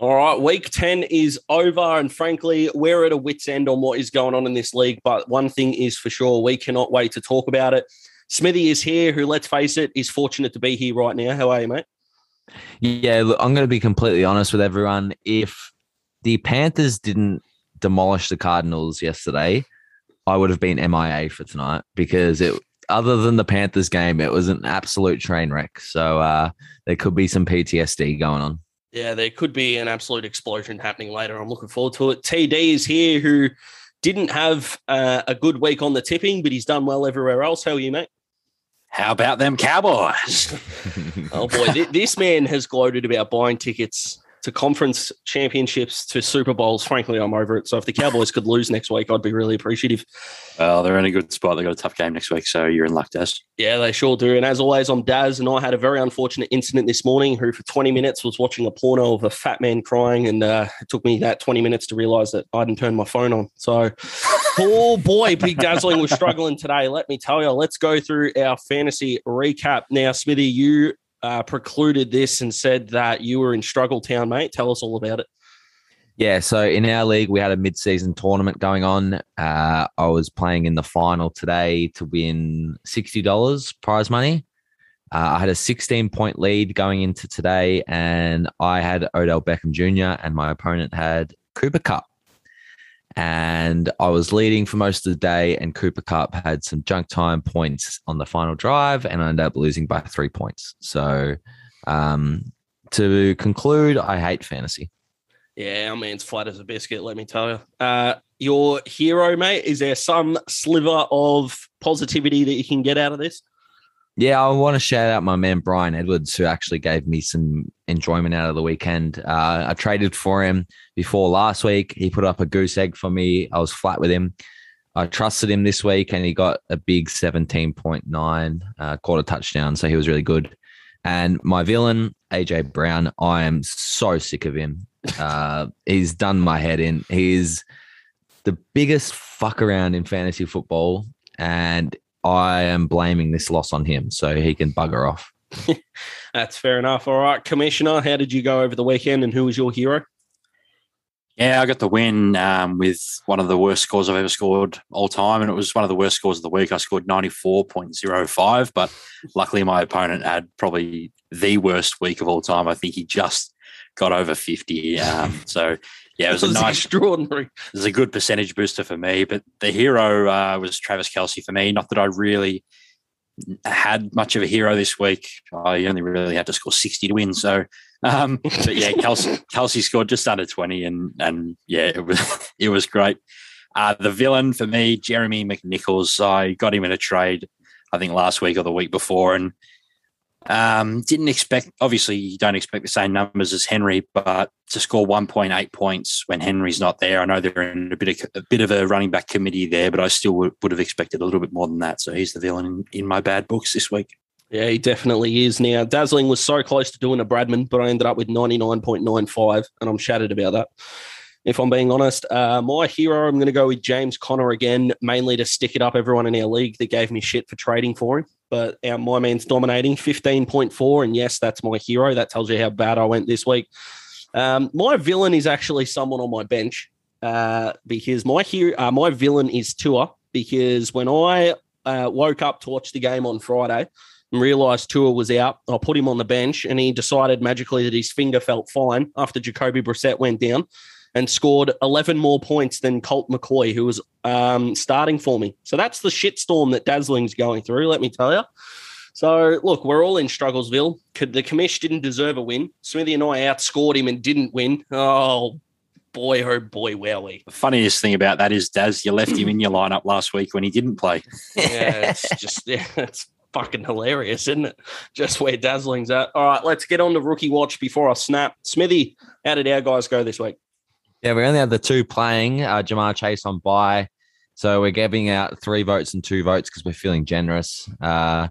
All right, week 10 is over, and frankly, we're at a wit's end on what is going on in this league. But one thing is for sure, we cannot wait to talk about it. Smithy is here, who, let's face it, is fortunate to be here right now. How are you, mate? Yeah, look, I'm going to be completely honest with everyone. If the Panthers didn't demolish the Cardinals yesterday, I would have been MIA for tonight because it. Other than the Panthers game, it was an absolute train wreck. So uh, there could be some PTSD going on. Yeah, there could be an absolute explosion happening later. I'm looking forward to it. TD is here, who didn't have uh, a good week on the tipping, but he's done well everywhere else. How are you, mate? How about them Cowboys? oh boy, th- this man has gloated about buying tickets to conference championships to Super Bowls. Frankly, I'm over it. So if the Cowboys could lose next week, I'd be really appreciative. Well, they're in a good spot. They've got a tough game next week, so you're in luck, Daz. Yeah, they sure do. And as always, I'm Daz, and I had a very unfortunate incident this morning. Who for 20 minutes was watching a porno of a fat man crying, and uh, it took me that 20 minutes to realise that I hadn't turned my phone on. So. oh boy, Big Dazzling was struggling today. Let me tell you. Let's go through our fantasy recap now. Smithy, you uh, precluded this and said that you were in Struggle Town, mate. Tell us all about it. Yeah, so in our league, we had a mid-season tournament going on. Uh, I was playing in the final today to win sixty dollars prize money. Uh, I had a sixteen-point lead going into today, and I had Odell Beckham Jr. and my opponent had Cooper Kupp. And I was leading for most of the day, and Cooper Kupp had some junk time points on the final drive, and I ended up losing by three points. So, um, to conclude, I hate fantasy. Yeah, our man's flat as a biscuit, let me tell you. Uh, your hero, mate, is there some sliver of positivity that you can get out of this? Yeah, I want to shout out my man Bryan Edwards, who actually gave me some enjoyment out of the weekend. Uh, I traded for him before last week. He put up a goose egg for me. I was flat with him. I trusted him this week, and he got a big 17.9 uh, quarter touchdown. So he was really good. And my villain, AJ Brown, I am so sick of him. Uh, he's done my head in. He's the biggest fuck around in fantasy football. And I am blaming this loss on him so he can bugger off. That's fair enough. All right, Commissioner, how did you go over the weekend and who was your hero? Yeah, I got the win um, with one of the worst scores I've ever scored all time. And it was one of the worst scores of the week. I scored 94.05, but luckily my opponent had probably the worst week of all time. I think he just got over 50. Um, so yeah, it was, was a nice, extraordinary. It was a good percentage booster for me. But the hero uh, was Travis Kelsey for me. Not that I really had much of a hero this week. I only really had to score sixty to win. So, um, but yeah, Kelsey, Kelce scored just under twenty, and and yeah, it was it was great. Uh, the villain for me, Jeremy McNichols. I got him in a trade, I think last week or the week before, and um, didn't expect, obviously, you don't expect the same numbers as Henry, but to score 1.8 points when Henry's not there, I know they're in a bit of a bit of a running back committee there, but I still would, would have expected a little bit more than that. So he's the villain in, in my bad books this week. Yeah, he definitely is. Now, Dazzling was so close to doing a Bradman, but I ended up with 99.95, and I'm shattered about that. If I'm being honest, uh, my hero, I'm going to go with James Conner again, mainly to stick it up everyone in our league that gave me shit for trading for him but our, my man's dominating 15.4. And yes, that's my hero. That tells you how bad I went this week. Um, my villain is actually someone on my bench uh, because my hero, uh, my villain is Tua. Because when I uh, woke up to watch the game on Friday and realized Tua was out, I put him on the bench and he decided magically that his finger felt fine after Jacoby Brissett went down and scored 11 more points than Colt McCoy, who was um, starting for me. So that's the shitstorm that Dazzling's going through, let me tell you. So, look, we're all in Strugglesville. The commish didn't deserve a win. Smithy and I outscored him and didn't win. Oh, boy, oh boy, wowie. The funniest thing about that is, Daz, you left him in your lineup last week when he didn't play. yeah, it's just, yeah, it's fucking hilarious, isn't it? Just where Dazzling's at. All right, let's get on to rookie watch before I snap. Smithy, how did our guys go this week? Yeah, we only had the two playing. Uh, Ja'Marr Chase on bye. So we're giving out three votes and two votes because we're feeling generous. Uh,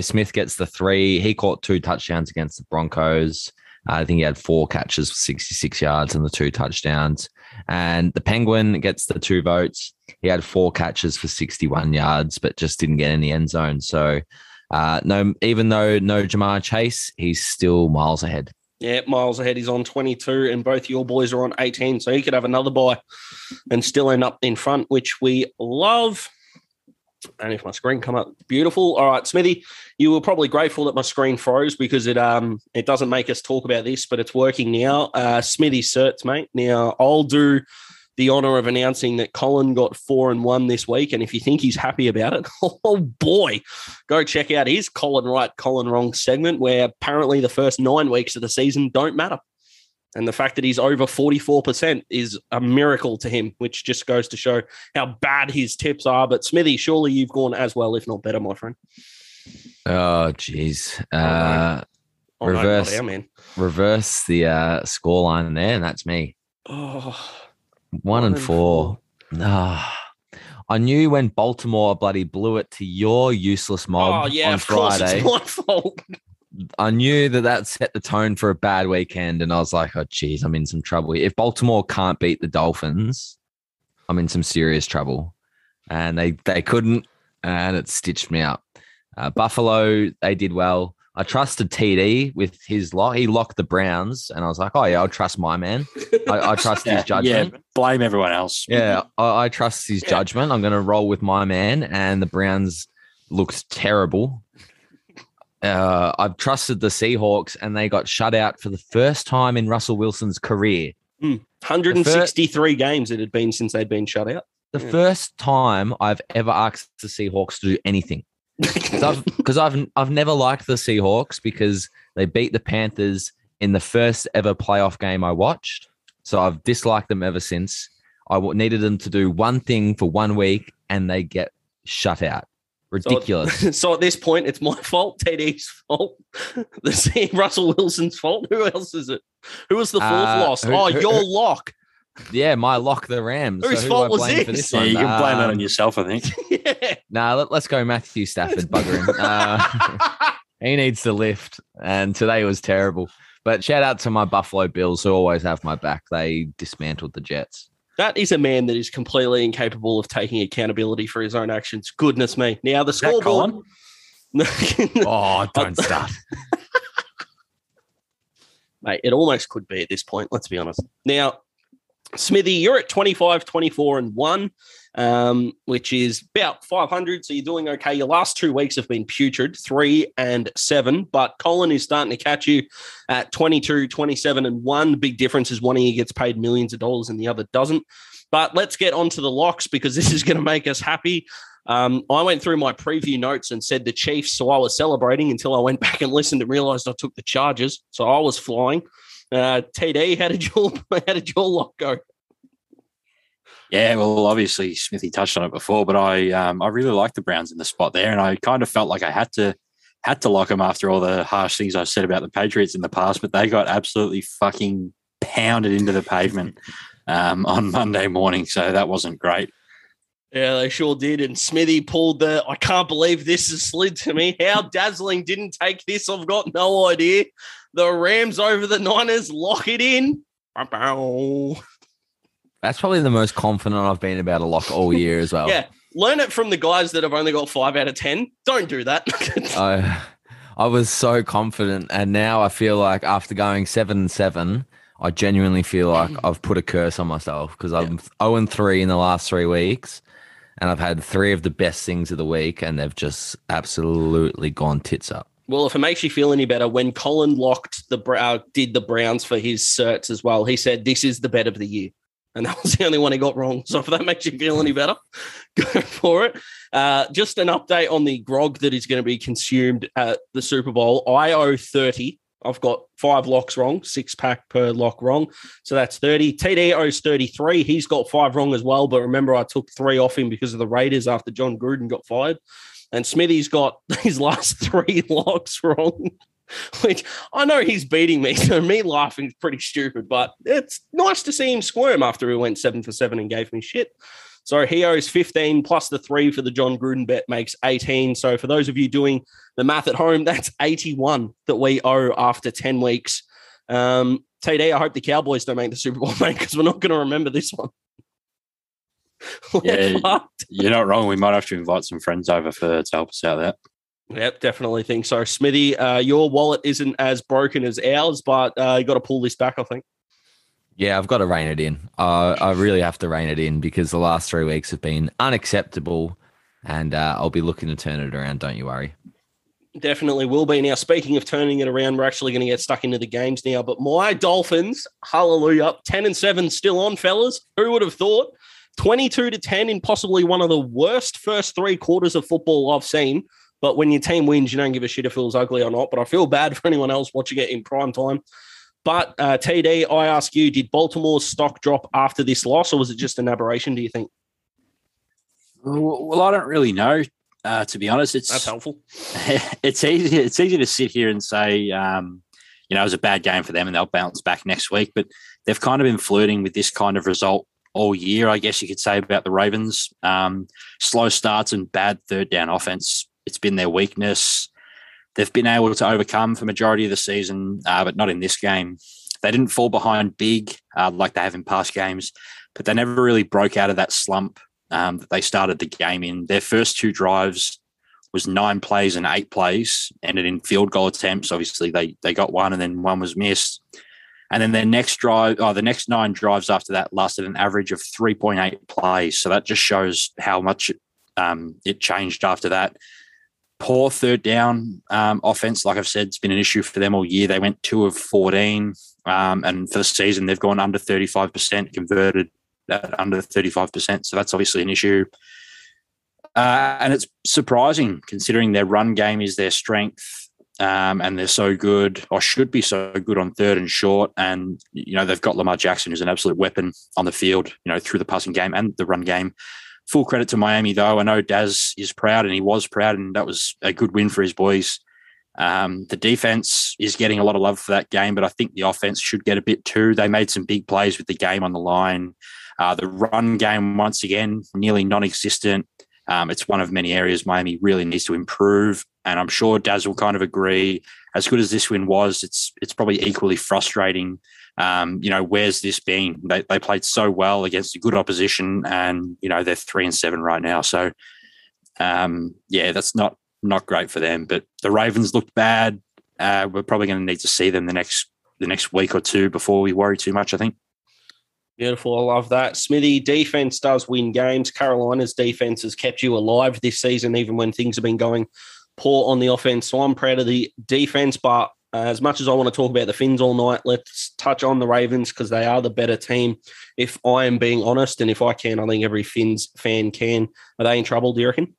Smith gets the three. He caught two touchdowns against the Broncos. Uh, I think he had four catches for 66 yards and the two touchdowns. And the Penguin gets the two votes. He had four catches for 61 yards, but just didn't get in the end zone. So, uh, no, even though no Ja'Marr Chase, he's still miles ahead. Yeah, miles ahead. He's on 22, and both your boys are on 18. So he could have another bye and still end up in front, which we love. And if my screen come up, beautiful. All right, Smithy, you were probably grateful that my screen froze because it um it doesn't make us talk about this, but it's working now. Uh, Smithy certs, mate. Now I'll do the honor of announcing that Colin got four and one this week. And if you think he's happy about it, oh boy, go check out his Colin Right, Colin Wrong segment, where apparently the first nine weeks of the season don't matter. And the fact that he's over 44% is a miracle to him, which just goes to show how bad his tips are. But Smithy, surely you've gone as well, if not better, my friend. Oh, jeez. Uh, Oh, no, not Reverse. man. reverse the uh, score line there, and that's me. Oh, One, and four. Ah. I knew when Baltimore bloody blew it to your useless mob Oh, yeah, on of course Friday. my fault. I knew that that set the tone for a bad weekend, and I was like, "Oh, geez, I'm in some trouble. If Baltimore can't beat the Dolphins, I'm in some serious trouble." And they they couldn't, and it stitched me up. Uh, Buffalo, they did well. I trusted TD with his lock. He locked the Browns, and I was like, "Oh yeah, I'll trust my man. I, I trust his judgment." Yeah, blame everyone else. Yeah, I, I trust his Yeah. judgment. I'm going to roll with my man, and the Browns looked terrible. Uh, I've trusted the Seahawks, and they got shut out for the first time in Russell Wilson's career. 163 games it had been since they'd been shut out. The Yeah. first time I've ever asked the Seahawks to do anything because I've, I've I've never liked the Seahawks because they beat the Panthers in the first ever playoff game I watched. So I've disliked them ever since. I needed them to do one thing for one week, and they get shut out. Ridiculous. So at this point, it's my fault, TD's fault, the Russell Wilson's fault. Who else is it? Who was the fourth Uh, loss? who- oh, who- your who- lock. Yeah, my lock the Rams. Whose who fault was blame for this? Yeah, one? you can blame that Um, on yourself, I think. yeah. Nah, let, us go Matthew Stafford buggering. Uh, he needs the lift, and today was terrible. But shout out to my Buffalo Bills who always have my back. They dismantled the Jets. that is a man that is completely incapable of taking accountability for his own actions. Goodness me. Now the scoreboard. Oh, don't start. Mate, it almost could be at this point, let's be honest. Now, Smithy, you're at 25, 24, and 1, um, which is about 500. So you're doing okay. Your last two weeks have been putrid, 3 and 7. But Colin is starting to catch you at 22, 27, and 1. The big difference is one of you gets paid millions of dollars and the other doesn't. But let's get on to the locks because this is going to make us happy. Um, I went through my preview notes and said the Chiefs, so I was celebrating until I went back and listened and realized I took the Chargers. So I was flying. Uh, TD, how did your how did your lock go? Yeah, well, obviously Smithy touched on it before, but I um, I really like the Browns in the spot there, and I kind of felt like I had to had to lock them after all the harsh things I've said about the Patriots in the past, but they got absolutely fucking pounded into the pavement um, on Monday morning, so that wasn't great. Yeah, they sure did. And Smithy pulled the I can't believe this has slid to me. How dazzling didn't take this. I've got no idea. The Rams over the Niners, lock it in. That's probably the most confident I've been about a lock all year as well. Yeah. Learn it from the guys that have only got five out of ten. Don't do that. I I was so confident, and now I feel like after going seven and seven, I genuinely feel like I've put a curse on myself because I'm zero and three in the last three weeks, and I've had three of the best things of the week, and they've just absolutely gone tits up. Well, if it makes you feel any better, when Colin locked the Brow did the Browns for his certs as well, he said this is the bet of the year. And that was the only one he got wrong. So if that makes you feel any better, go for it. Uh, just an update on the grog that is going to be consumed at the Super Bowl. I owe 30. I've got five locks wrong, six pack per lock wrong. So that's 30. TD owes 33. He's got five wrong as well. But remember, I took three off him because of the Raiders after Jon Gruden got fired. And Smithy's got his last three locks wrong, which I know he's beating me. So me laughing is pretty stupid, but it's nice to see him squirm after he went seven for seven and gave me shit. So he owes 15 plus the three for the Jon Gruden bet makes 18. So for those of you doing the math at home, that's 81 that we owe after 10 weeks. Um, TD, I hope the Cowboys don't make the Super Bowl, mate, because we're not going to remember this one. We're Yeah. fucked. You're not wrong. We might have to invite some friends over for to help us out there. Yep, definitely think so. Smithy, uh, your wallet isn't as broken as ours, but uh, you got to pull this back, I think. Yeah, I've got to rein it in. Uh, I really have to rein it in because the last three weeks have been unacceptable, and uh, I'll be looking to turn it around. Don't you worry. Definitely will be. Now, speaking of turning it around, we're actually going to get stuck into the games now. But my Dolphins, hallelujah, 10 and 7 still on, fellas. Who would have thought? 22 to 10 in possibly one of the worst first three quarters of football I've seen. But when your team wins, you don't give a shit if it feels ugly or not. But I feel bad for anyone else watching it in prime time. But uh, TD, I ask you, did Baltimore's stock drop after this loss, or was it just an aberration? Do you think? Well, I don't really know. Uh, to be honest, it's that's helpful. It's easy. It's easy to sit here and say, um, you know, it was a bad game for them, and they'll bounce back next week. But they've kind of been flirting with this kind of result all year, I guess you could say about the Ravens. Um, slow starts and bad third down offense. It's been their weakness they've been able to overcome for majority of the season, uh, but not in this game. They didn't fall behind big uh, like they have in past games, but they never really broke out of that slump um, that they started the game in. Their first two drives was nine plays and eight plays, ended in field goal attempts. Obviously, they they got one and then one was missed. And then their next drive, oh, the next nine drives after that lasted an average of 3.8 plays. So that just shows how much um, it changed after that poor third down um, offense. Like I've said, it's been an issue for them all year. They went two of 14. Um, and for the season, they've gone under 35%, converted at under 35%. So that's obviously an issue. Uh, and it's surprising considering their run game is their strength. Um, and they're so good, or should be so good on third and short. And, you know, they've got Lamar Jackson, who's an absolute weapon on the field, you know, through the passing game and the run game. Full credit to Miami, though. I know Daz is proud and he was proud, and that was a good win for his boys. Um, the defense is getting a lot of love for that game, but I think the offense should get a bit too. They made some big plays with the game on the line. Uh, the run game, once again, nearly non existent. Um, it's one of many areas Miami really needs to improve. And I'm sure Daz will kind of agree. As good as this win was, it's it's probably equally frustrating um, you know, where's this been? They, they played so well against a good opposition, and you know they're three and seven right now. So, um, yeah, that's not not great for them. But the Ravens looked bad. Uh, we're probably going to need to see them the next the next week or two before we worry too much. I think. Beautiful. I love that. Smithy, defense does win games. Carolina's defense has kept you alive this season, even when things have been going poor on the offense. So I'm proud of the defense, but uh, as much as I want to talk about the Fins all night, let's touch on the Ravens because they are the better team. If I am being honest, and if I can, I think every Fins fan can. Are they in trouble, do you reckon?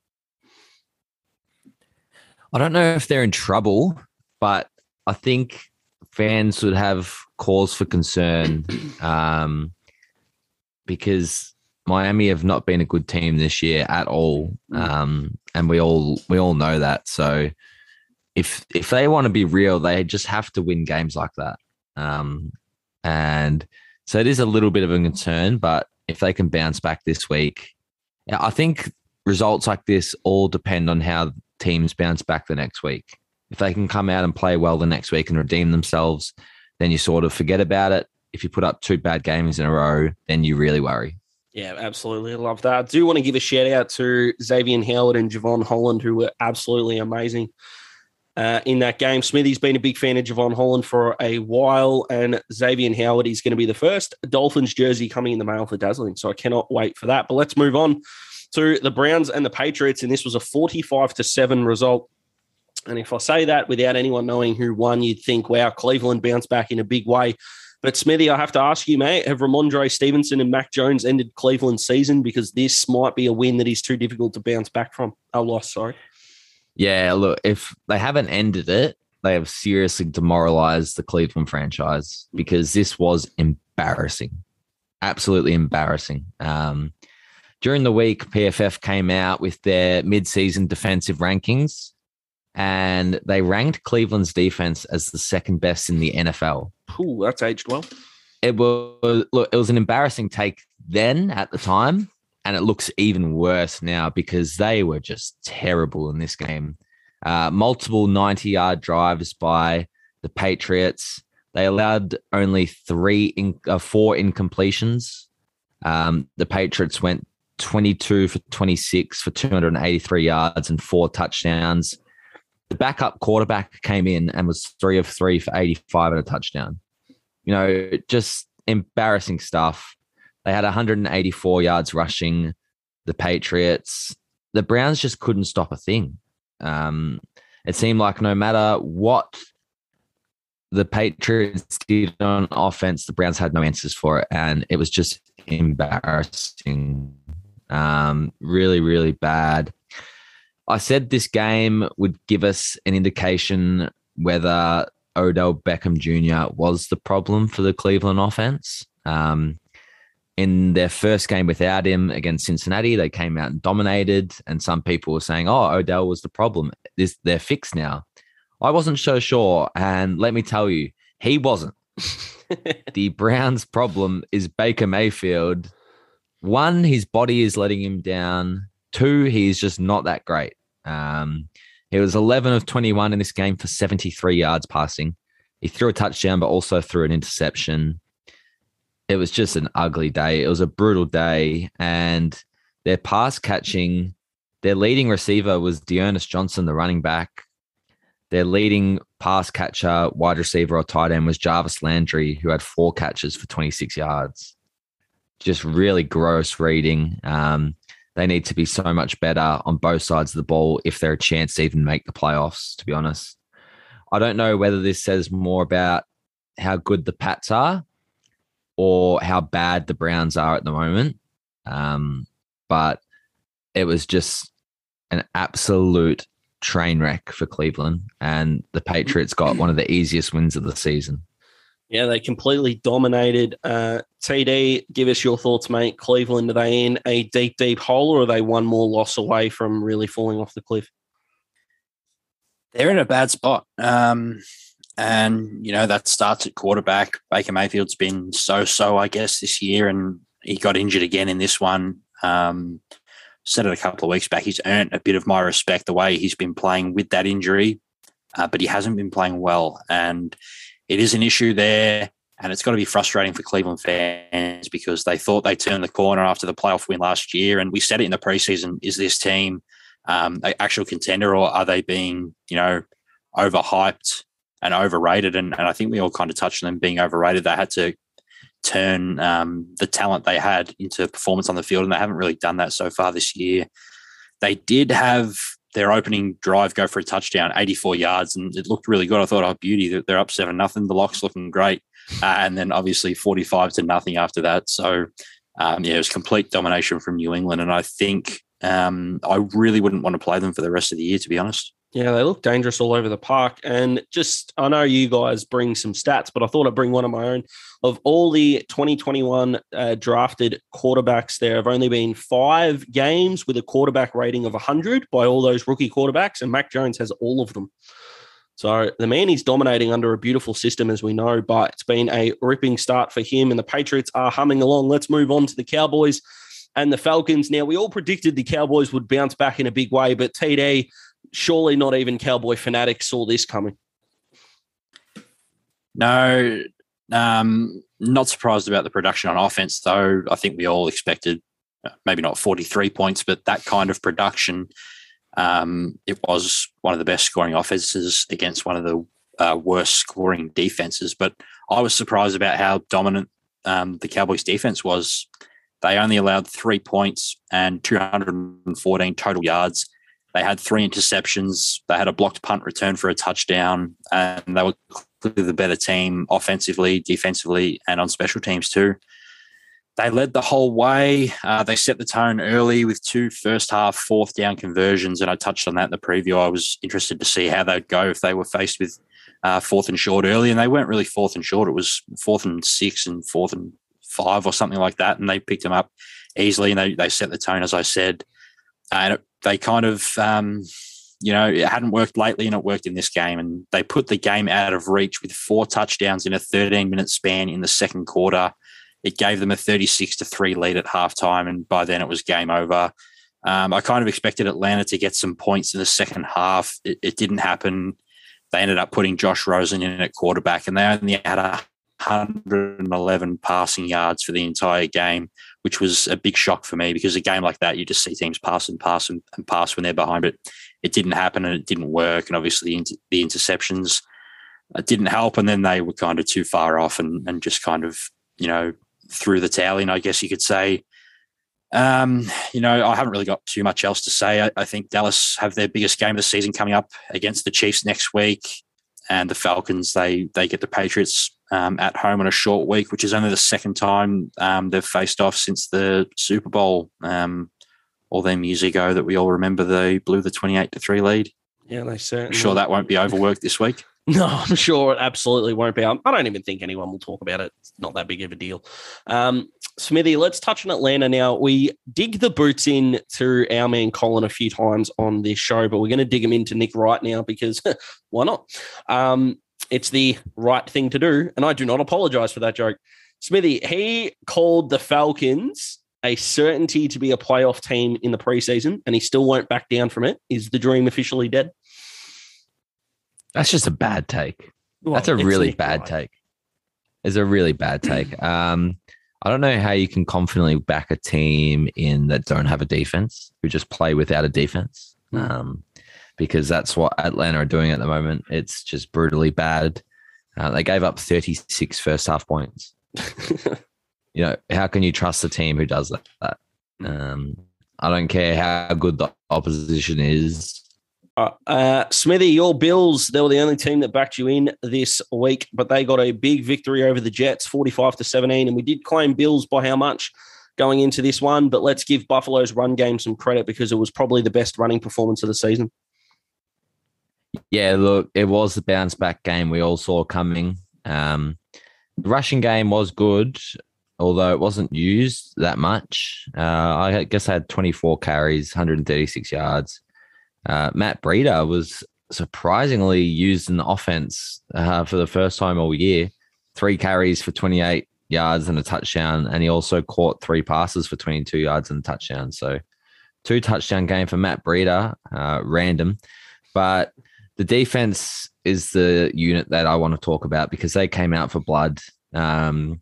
I don't know if they're in trouble, but I think fans would have cause for concern um, because Miami have not been a good team this year at all, mm. um, and we all we all know that. So if if they want to be real, they just have to win games like that. Um, and so it is a little bit of a concern, but if they can bounce back this week, I think results like this all depend on how teams bounce back the next week. If they can come out and play well the next week and redeem themselves, then you sort of forget about it. If you put up two bad games in a row, then you really worry. Yeah, absolutely. I love that. I do want to give a shout out to Xavier Howard and Jevon Holland, who were absolutely amazing uh, in that game. Smithy's been a big fan of Jevon Holland for a while, and Xavier Howard is going to be the first Dolphins jersey coming in the mail for Dazzling. So I cannot wait for that. But let's move on to the Browns and the Patriots, and this was a 45 to 7 result. And if I say that without anyone knowing who won, you'd think, wow, Cleveland bounced back in a big way. But Smithy, I have to ask you, mate, have Rhamondre Stevenson and Mac Jones ended Cleveland's season because this might be a win that is too difficult to bounce back from? A loss, sorry. Yeah, look, if they haven't ended it, they have seriously demoralized the Cleveland franchise because this was embarrassing. Absolutely embarrassing. Um, during the week, PFF came out with their mid-season defensive rankings, and they ranked Cleveland's defense as the second best in the NFL. Ooh, that's aged well. It was look, it was an embarrassing take then at the time, and it looks even worse now because they were just terrible in this game. Uh, multiple 90 yard drives by the Patriots. They allowed only three, in, uh, four incompletions. Um, the Patriots went 22 for 26 for 283 yards and four touchdowns. The backup quarterback came in and was three of three for 85 and a touchdown. You know, just embarrassing stuff. They had 184 yards rushing. The Patriots, the Browns just couldn't stop a thing. Um, it seemed like no matter what the Patriots did on offense, the Browns had no answers for it, and it was just embarrassing. Um, really, really bad. I said this game would give us an indication whether Odell Beckham Jr. was the problem for the Cleveland offense. Um, in their first game without him against Cincinnati, they came out and dominated. And some people were saying, "Oh, Odell was the problem. This they're fixed now." I wasn't so sure, and let me tell you, he wasn't. the Browns' problem is Baker Mayfield. One, his body is letting him down. Two, he's just not that great. Um, he was 11 of 21 in this game for 73 yards passing. He threw a touchdown, but also threw an interception it was just an ugly day. It was a brutal day, and their pass catching, their leading receiver was D'Ernest Johnson, the running back. Their leading pass catcher, wide receiver or tight end was Jarvis Landry, who had four catches for 26 yards. Just really gross reading. Um, they need to be so much better on both sides of the ball if they're a chance to even make the playoffs, to be honest. I don't know whether this says more about how good the Pats are or how bad the Browns are at the moment. Um, but it was just an absolute train wreck for Cleveland, and the Patriots got one of the easiest wins of the season. Yeah, they completely dominated. Uh, TD, give us your thoughts, mate. Cleveland, are they in a deep, deep hole, or are they one more loss away from really falling off the cliff? They're in a bad spot. Um, and, you know, that starts at quarterback. Baker Mayfield's been so so, I guess, this year, and he got injured again in this one. Um, said it a couple of weeks back. He's earned a bit of my respect the way he's been playing with that injury, uh, but he hasn't been playing well. And it is an issue there. And it's got to be frustrating for Cleveland fans because they thought they turned the corner after the playoff win last year. And we said it in the preseason is this team um, an actual contender or are they being, you know, overhyped? and overrated. And, and I think we all kind of touched on them being overrated. They had to turn um, the talent they had into performance on the field, and they haven't really done that so far this year. They did have their opening drive go for a touchdown, 84 yards, and it looked really good. I thought, oh, beauty, that they're up seven nothing. The lock's looking great, uh, and then obviously 45 to nothing after that. So, um, yeah, it was complete domination from New England, and I think um, I really wouldn't want to play them for the rest of the year, to be honest. Yeah, they look dangerous all over the park. And just, I know you guys bring some stats, but I thought I'd bring one of my own. Of all the 2021 uh, drafted quarterbacks, there have only been five games with a quarterback rating of 100 by all those rookie quarterbacks, and Mac Jones has all of them. So the man is dominating under a beautiful system, as we know, but it's been a ripping start for him, and the Patriots are humming along. Let's move on to the Cowboys and the Falcons. Now, we all predicted the Cowboys would bounce back in a big way, but TD, surely not even Cowboy fanatics saw this coming. No, um, not surprised about the production on offense, though. I think we all expected uh, maybe not 43 points, but that kind of production. Um, it was one of the best scoring offenses against one of the uh, worst scoring defenses. But I was surprised about how dominant um, the Cowboys defense was. They only allowed three points and 214 total yards they had three interceptions. They had a blocked punt return for a touchdown, and they were clearly the better team offensively, defensively, and on special teams too. They led the whole way. Uh, they set the tone early with two first half fourth down conversions, and I touched on that in the preview. I was interested to see how they'd go if they were faced with uh, fourth and short early, and they weren't really fourth and short. It was fourth and six and fourth and five or something like that, and they picked them up easily, and they, they set the tone, as I said. And it they kind of, um, you know, it hadn't worked lately and it worked in this game. And they put the game out of reach with four touchdowns in a 13 minute span in the second quarter. It gave them a 36 to 3 lead at halftime. And by then it was game over. Um, I kind of expected Atlanta to get some points in the second half. It, it didn't happen. They ended up putting Josh Rosen in at quarterback, and they only had 111 passing yards for the entire game which was a big shock for me because a game like that, you just see teams pass and pass and, and pass when they're behind. But it didn't happen and it didn't work. And obviously, the interceptions uh, didn't help. And then they were kind of too far off and, and just kind of, you know, threw the towel in, I guess you could say. Um, you know, I haven't really got too much else to say. I, I, think Dallas have their biggest game of the season coming up against the Chiefs next week, and the Falcons they they get the Patriots um, at home on a short week, which is only the second time um, they've faced off since the Super Bowl um, all them years ago that we all remember. They blew the twenty-eight to three lead. Yeah, they certainly. I'm sure that won't be overworked this week. No, I'm sure it absolutely won't be. I don't even think anyone will talk about it. It's not that big of a deal. Um, Smithy, let's touch on Atlanta now. We dig the boots in to our man Colin a few times on this show, but we're going to dig him into Nick right now because why not? Um, it's the right thing to do, and I do not apologize for that joke. Smithy, he called the Falcons a certainty to be a playoff team in the preseason, and he still won't back down from it. Is the dream officially dead? That's just a bad take. Well, That's a really bad take. It's a really bad take. Um, I don't know how you can confidently back a team in that don't have a defense, who just play without a defense. Hmm. Um, because that's what Atlanta are doing at the moment. It's just brutally bad. Uh, they gave up 36 first half points. you know, how can you trust a team who does that? Um, I don't care how good the opposition is. Uh, uh, Smithy, your Bills, they were the only team that backed you in this week, but they got a big victory over the Jets, 45 to 17. And we did claim Bills by how much going into this one, but let's give Buffalo's run game some credit because it was probably the best running performance of the season. Yeah, look, it was the bounce back game we all saw coming. Um, the rushing game was good, although it wasn't used that much. Uh, I guess I had 24 carries, 136 yards. Uh, Matt Breida was surprisingly used in the offense uh, for the first time all year. Three carries for 28 yards and a touchdown, and he also caught three passes for 22 yards and a touchdown. So, two touchdown game for Matt Breida, uh, random. But the defense is the unit that I want to talk about because they came out for blood. Um,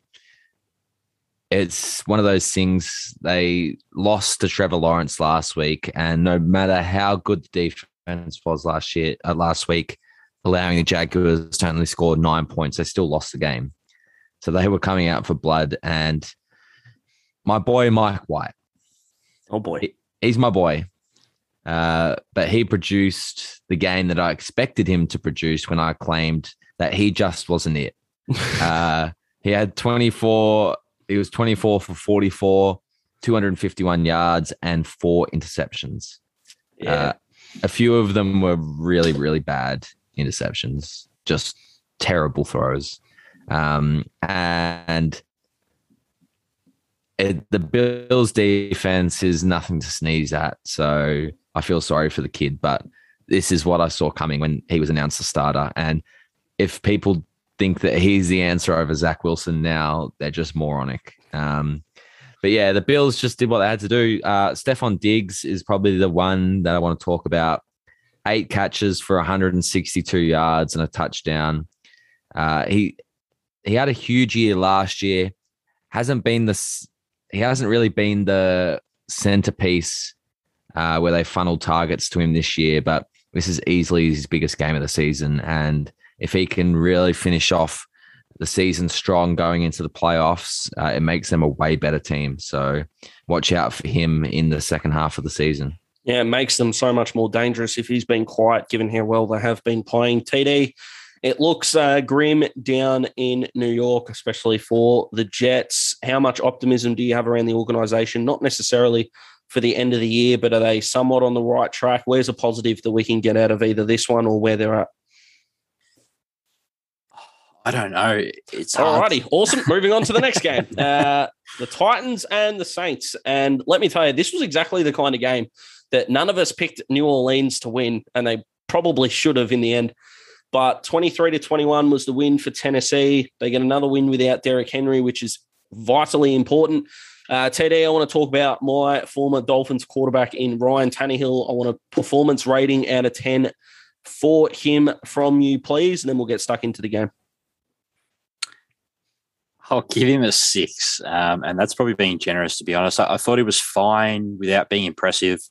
it's one of those things they lost to Trevor Lawrence last week, and no matter how good the defense was last year, uh, last week, allowing the Jaguars to only score nine points, they still lost the game. So they were coming out for blood, and my boy Mike White. Oh boy, he, he's my boy. Uh, but he produced the game that I expected him to produce when I claimed that he just wasn't it. uh, he had 24 he was 24 for 44, 251 yards, and four interceptions. Yeah. Uh, a few of them were really, really bad interceptions, just terrible throws. Um, and it, the Bills' defense is nothing to sneeze at. So I feel sorry for the kid, but this is what I saw coming when he was announced the starter. And if people think that he's the answer over Zach Wilson now, they're just moronic. Um, but yeah, the Bills just did what they had to do. Uh, Stefon Diggs is probably the one that I want to talk about. Eight catches for 162 yards and a touchdown. Uh, he he had a huge year last year. Hasn't been the he hasn't really been the centerpiece uh, where they funneled targets to him this year, but this is easily his biggest game of the season. And if he can really finish off the season strong going into the playoffs, uh, it makes them a way better team. So watch out for him in the second half of the season. Yeah, it makes them so much more dangerous if he's been quiet, given how well they have been playing. TD, it looks uh, grim down in New York, especially for the Jets. How much optimism do you have around the organization? Not necessarily for the end of the year, but are they somewhat on the right track? Where's a positive that we can get out of either this one or where they're at? I don't know. It's alrighty, awesome. Moving on to the next game, uh, the Titans and the Saints. And let me tell you, this was exactly the kind of game that none of us picked New Orleans to win, and they probably should have in the end. But 23 to 21 was the win for Tennessee. They get another win without Derrick Henry, which is vitally important. Uh, I want to talk about my former Dolphins quarterback in Ryan Tannehill. I want a performance rating out of 10 for him from you, please, and then we'll get stuck into the game. I'll give him a six, um, and that's probably being generous to be honest. I, I, thought he was fine without being impressive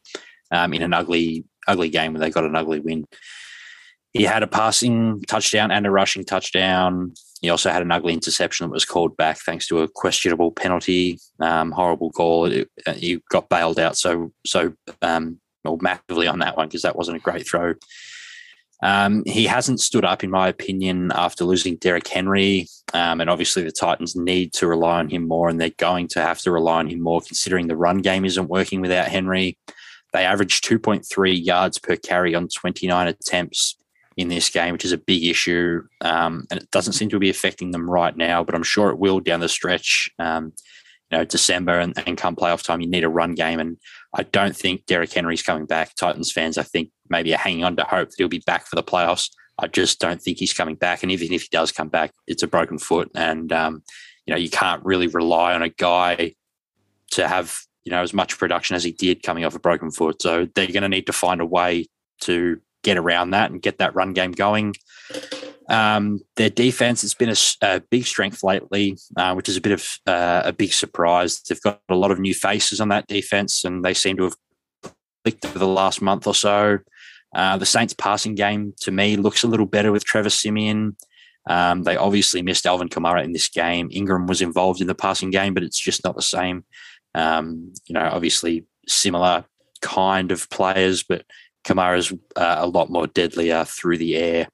um, in an ugly ugly game where they got an ugly win. He had a passing touchdown and a rushing touchdown. He also had an ugly interception that was called back thanks to a questionable penalty, um, horrible call. Uh, he got bailed out so so um, well, massively on that one because that wasn't a great throw. Um, he hasn't stood up, in my opinion, after losing Derrick Henry. Um, and obviously, the Titans need to rely on him more, and they're going to have to rely on him more considering the run game isn't working without Henry. They averaged 2.3 yards per carry on 29 attempts in this game, which is a big issue. Um, and it doesn't seem to be affecting them right now, but I'm sure it will down the stretch. Um, you know, December and, and come playoff time, you need a run game. And I don't think Derrick Henry's coming back. Titans fans, I think, maybe are hanging on to hope that he'll be back for the playoffs. I just don't think he's coming back. And even if he does come back, it's a broken foot. And, um, you know, you can't really rely on a guy to have, you know, as much production as he did coming off a broken foot. So they're going to need to find a way to get around that and get that run game going. Um, their defense has been a, a big strength lately, uh, which is a bit of uh, a big surprise. They've got a lot of new faces on that defense, and they seem to have clicked over the last month or so. Uh, the Saints' passing game to me looks a little better with Trevor Siemian. Um, they obviously missed Alvin Kamara in this game. Ingram was involved in the passing game, but it's just not the same. Um, you know, obviously similar kind of players, but Kamara's uh, a lot more deadlier through the air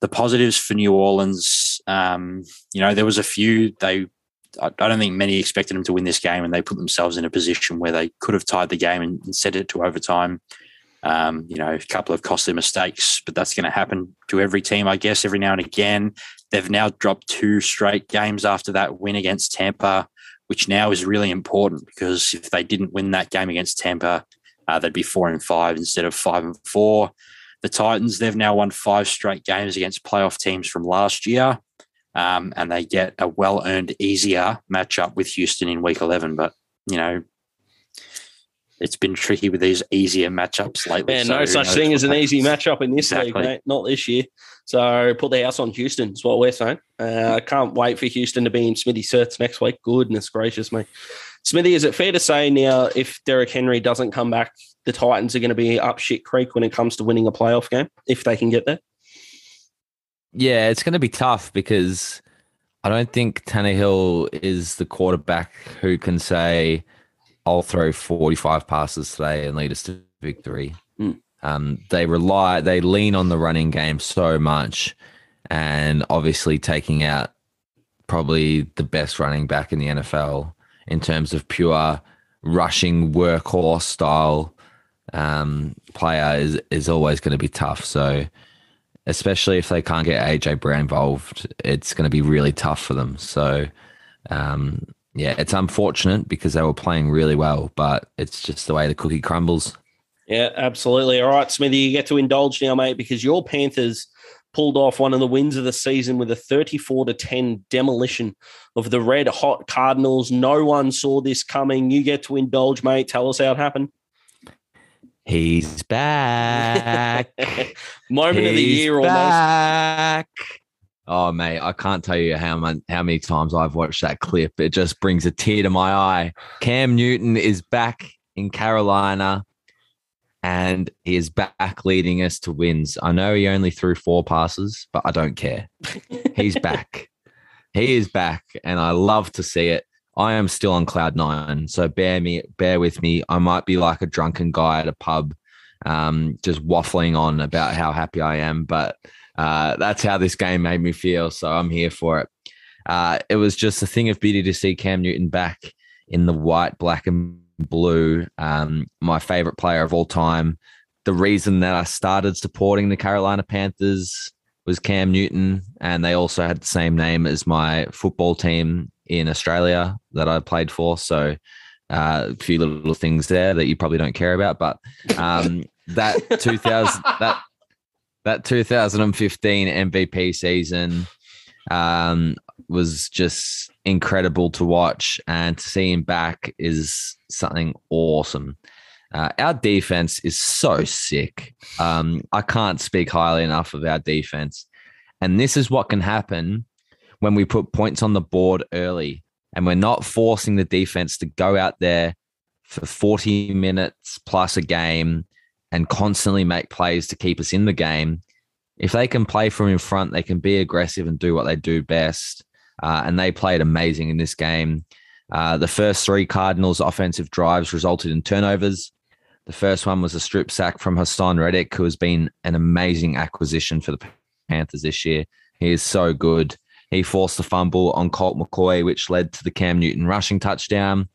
the positives for New Orleans, um, you know, there was a few. They, I don't think many expected them to win this game, and they put themselves in a position where they could have tied the game and, and set it to overtime. Um, you know, a couple of costly mistakes, but that's going to happen to every team, I guess, every now and again. They've now dropped two straight games after that win against Tampa, which now is really important because if they didn't win that game against Tampa, uh, they'd be four and five instead of five and four. The Titans, they've now won five straight games against playoff teams from last year. Um, and they get a well earned, easier matchup with Houston in week 11. But, you know, it's been tricky with these easier matchups lately. Man, so no such thing as an easy matchup in this exactly. league, mate. Not this year. So put the house on Houston is what we're saying. Uh, I can't wait for Houston to be in Smithy certs next week. Goodness gracious me. Smithy, is it fair to say now if Derrick Henry doesn't come back the Titans are going to be up shit creek when it comes to winning a playoff game if they can get there. Yeah, it's going to be tough because I don't think Tannehill is the quarterback who can say, "I'll throw 45 passes today and lead us to victory." Mm. Um, they rely, they lean on the running game so much, and obviously taking out probably the best running back in the NFL in terms of pure rushing workhorse style um, player is is always going to be tough. So, especially if they can't get AJ Brown involved, it's going to be really tough for them. So, um, yeah, it's unfortunate because they were playing really well, but it's just the way the cookie crumbles. Yeah, absolutely. All right, Smithy, you get to indulge now, mate, because your Panthers pulled off one of the wins of the season with a 34 to 10 demolition of the red hot Cardinals. No one saw this coming. You get to indulge, mate. Tell us how it happened. He's back. Moment He's of the year back. almost. Oh mate, I can't tell you how many, how many times I've watched that clip. It just brings a tear to my eye. Cam Newton is back in Carolina and he is back leading us to wins. I know he only threw four passes, but I don't care. He's back. He is back and I love to see it. I am still on cloud nine, so bear me, bear with me. I might be like a drunken guy at a pub, um, just waffling on about how happy I am, but uh, that's how this game made me feel. So I'm here for it. Uh, it was just a thing of beauty to see Cam Newton back in the white, black, and blue. Um, my favorite player of all time. The reason that I started supporting the Carolina Panthers was Cam Newton, and they also had the same name as my football team in Australia that I played for. So uh, a few little things there that you probably don't care about, but um, that 2000 that that 2015 MVP season um, was just incredible to watch, and to see him back is something awesome. Uh, our defense is so sick. Um, I can't speak highly enough of our defense. And this is what can happen when we put points on the board early and we're not forcing the defense to go out there for 40 minutes plus a game and constantly make plays to keep us in the game. If they can play from in front, they can be aggressive and do what they do best. Uh, and they played amazing in this game. Uh, the first three Cardinals offensive drives resulted in turnovers. The first one was a strip sack from Haason Reddick, who has been an amazing acquisition for the Panthers this year. He is so good. He forced a fumble on Colt McCoy, which led to the Cam Newton rushing touchdown.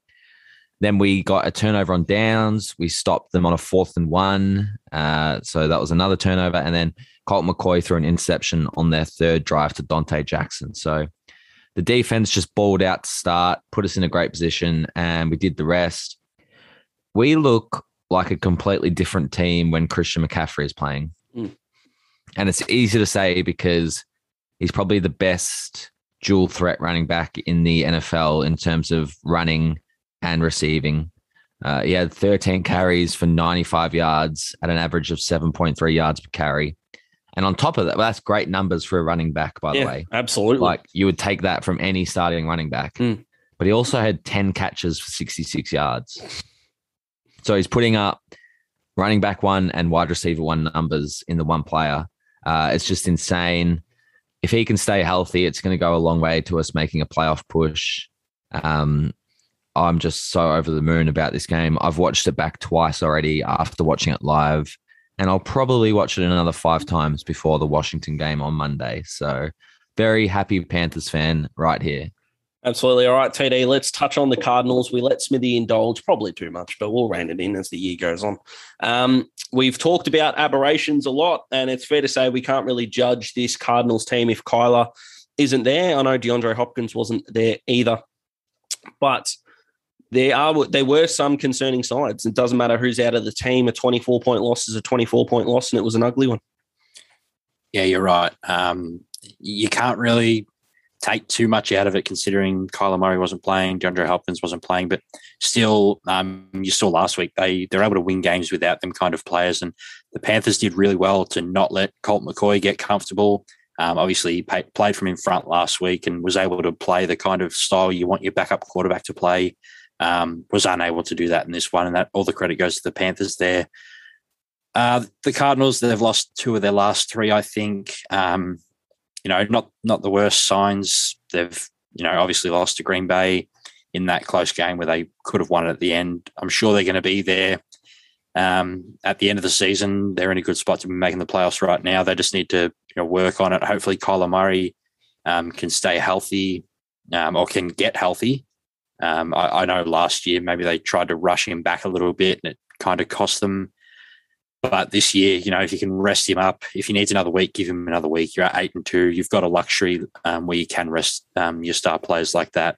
Then we got a turnover on downs. We stopped them on a fourth and one. Uh, so that was another turnover. And then Colt McCoy threw an interception on their third drive to Donte Jackson. So the defense just balled out to start, put us in a great position, and we did the rest. We look like a completely different team when Christian McCaffrey is playing. Mm. And it's easy to say because he's probably the best dual threat running back in the NFL in terms of running and receiving. Uh, he had 13 carries for 95 yards at an average of 7.3 yards per carry. And on top of that, well, that's great numbers for a running back, by yeah, the way. Absolutely. Like you would take that from any starting running back. Mm. But he also had 10 catches for 66 yards. So he's putting up running back one and wide receiver one numbers in the one player. Uh, it's just insane. If he can stay healthy, it's going to go a long way to us making a playoff push. Um, I'm just so over the moon about this game. I've watched it back twice already after watching it live, and I'll probably watch it another five times before the Washington game on Monday. So, very happy Panthers fan right here. Absolutely. All right, TD, let's touch on the Cardinals. We let Smithy indulge, probably too much, but we'll rein it in as the year goes on. Um, we've talked about aberrations a lot, and it's fair to say we can't really judge this Cardinals team if Kyler isn't there. I know DeAndre Hopkins wasn't there either. But there are there were some concerning sides. It doesn't matter who's out of the team. A 24 point loss is a 24 point loss, and it was an ugly one. Yeah, you're right. Um, you can't really take too much out of it considering Kyler Murray wasn't playing, DeAndre Hopkins wasn't playing, but still, um, you saw last week they they're able to win games without them kind of players, and the Panthers did really well to not let Colt McCoy get comfortable. Um, obviously, he played from in front last week and was able to play the kind of style you want your backup quarterback to play um, was unable to do that in this one, and that all the credit goes to the Panthers there. Uh, the Cardinals, they've lost two of their last three, I think. Um, you know, not not the worst signs. They've you know obviously lost to Green Bay in that close game where they could have won it at the end. I'm sure they're going to be there um, at the end of the season. They're in a good spot to be making the playoffs right now. They just need to you know, work on it. Hopefully, Kyler Murray um, can stay healthy um, or can get healthy um, I, I, know last year maybe they tried to rush him back a little bit and it kind of cost them. But this year, you know, if you can rest him up, if he needs another week, give him another week. You're at eight and two. You've got a luxury um, where you can rest um, your star players like that.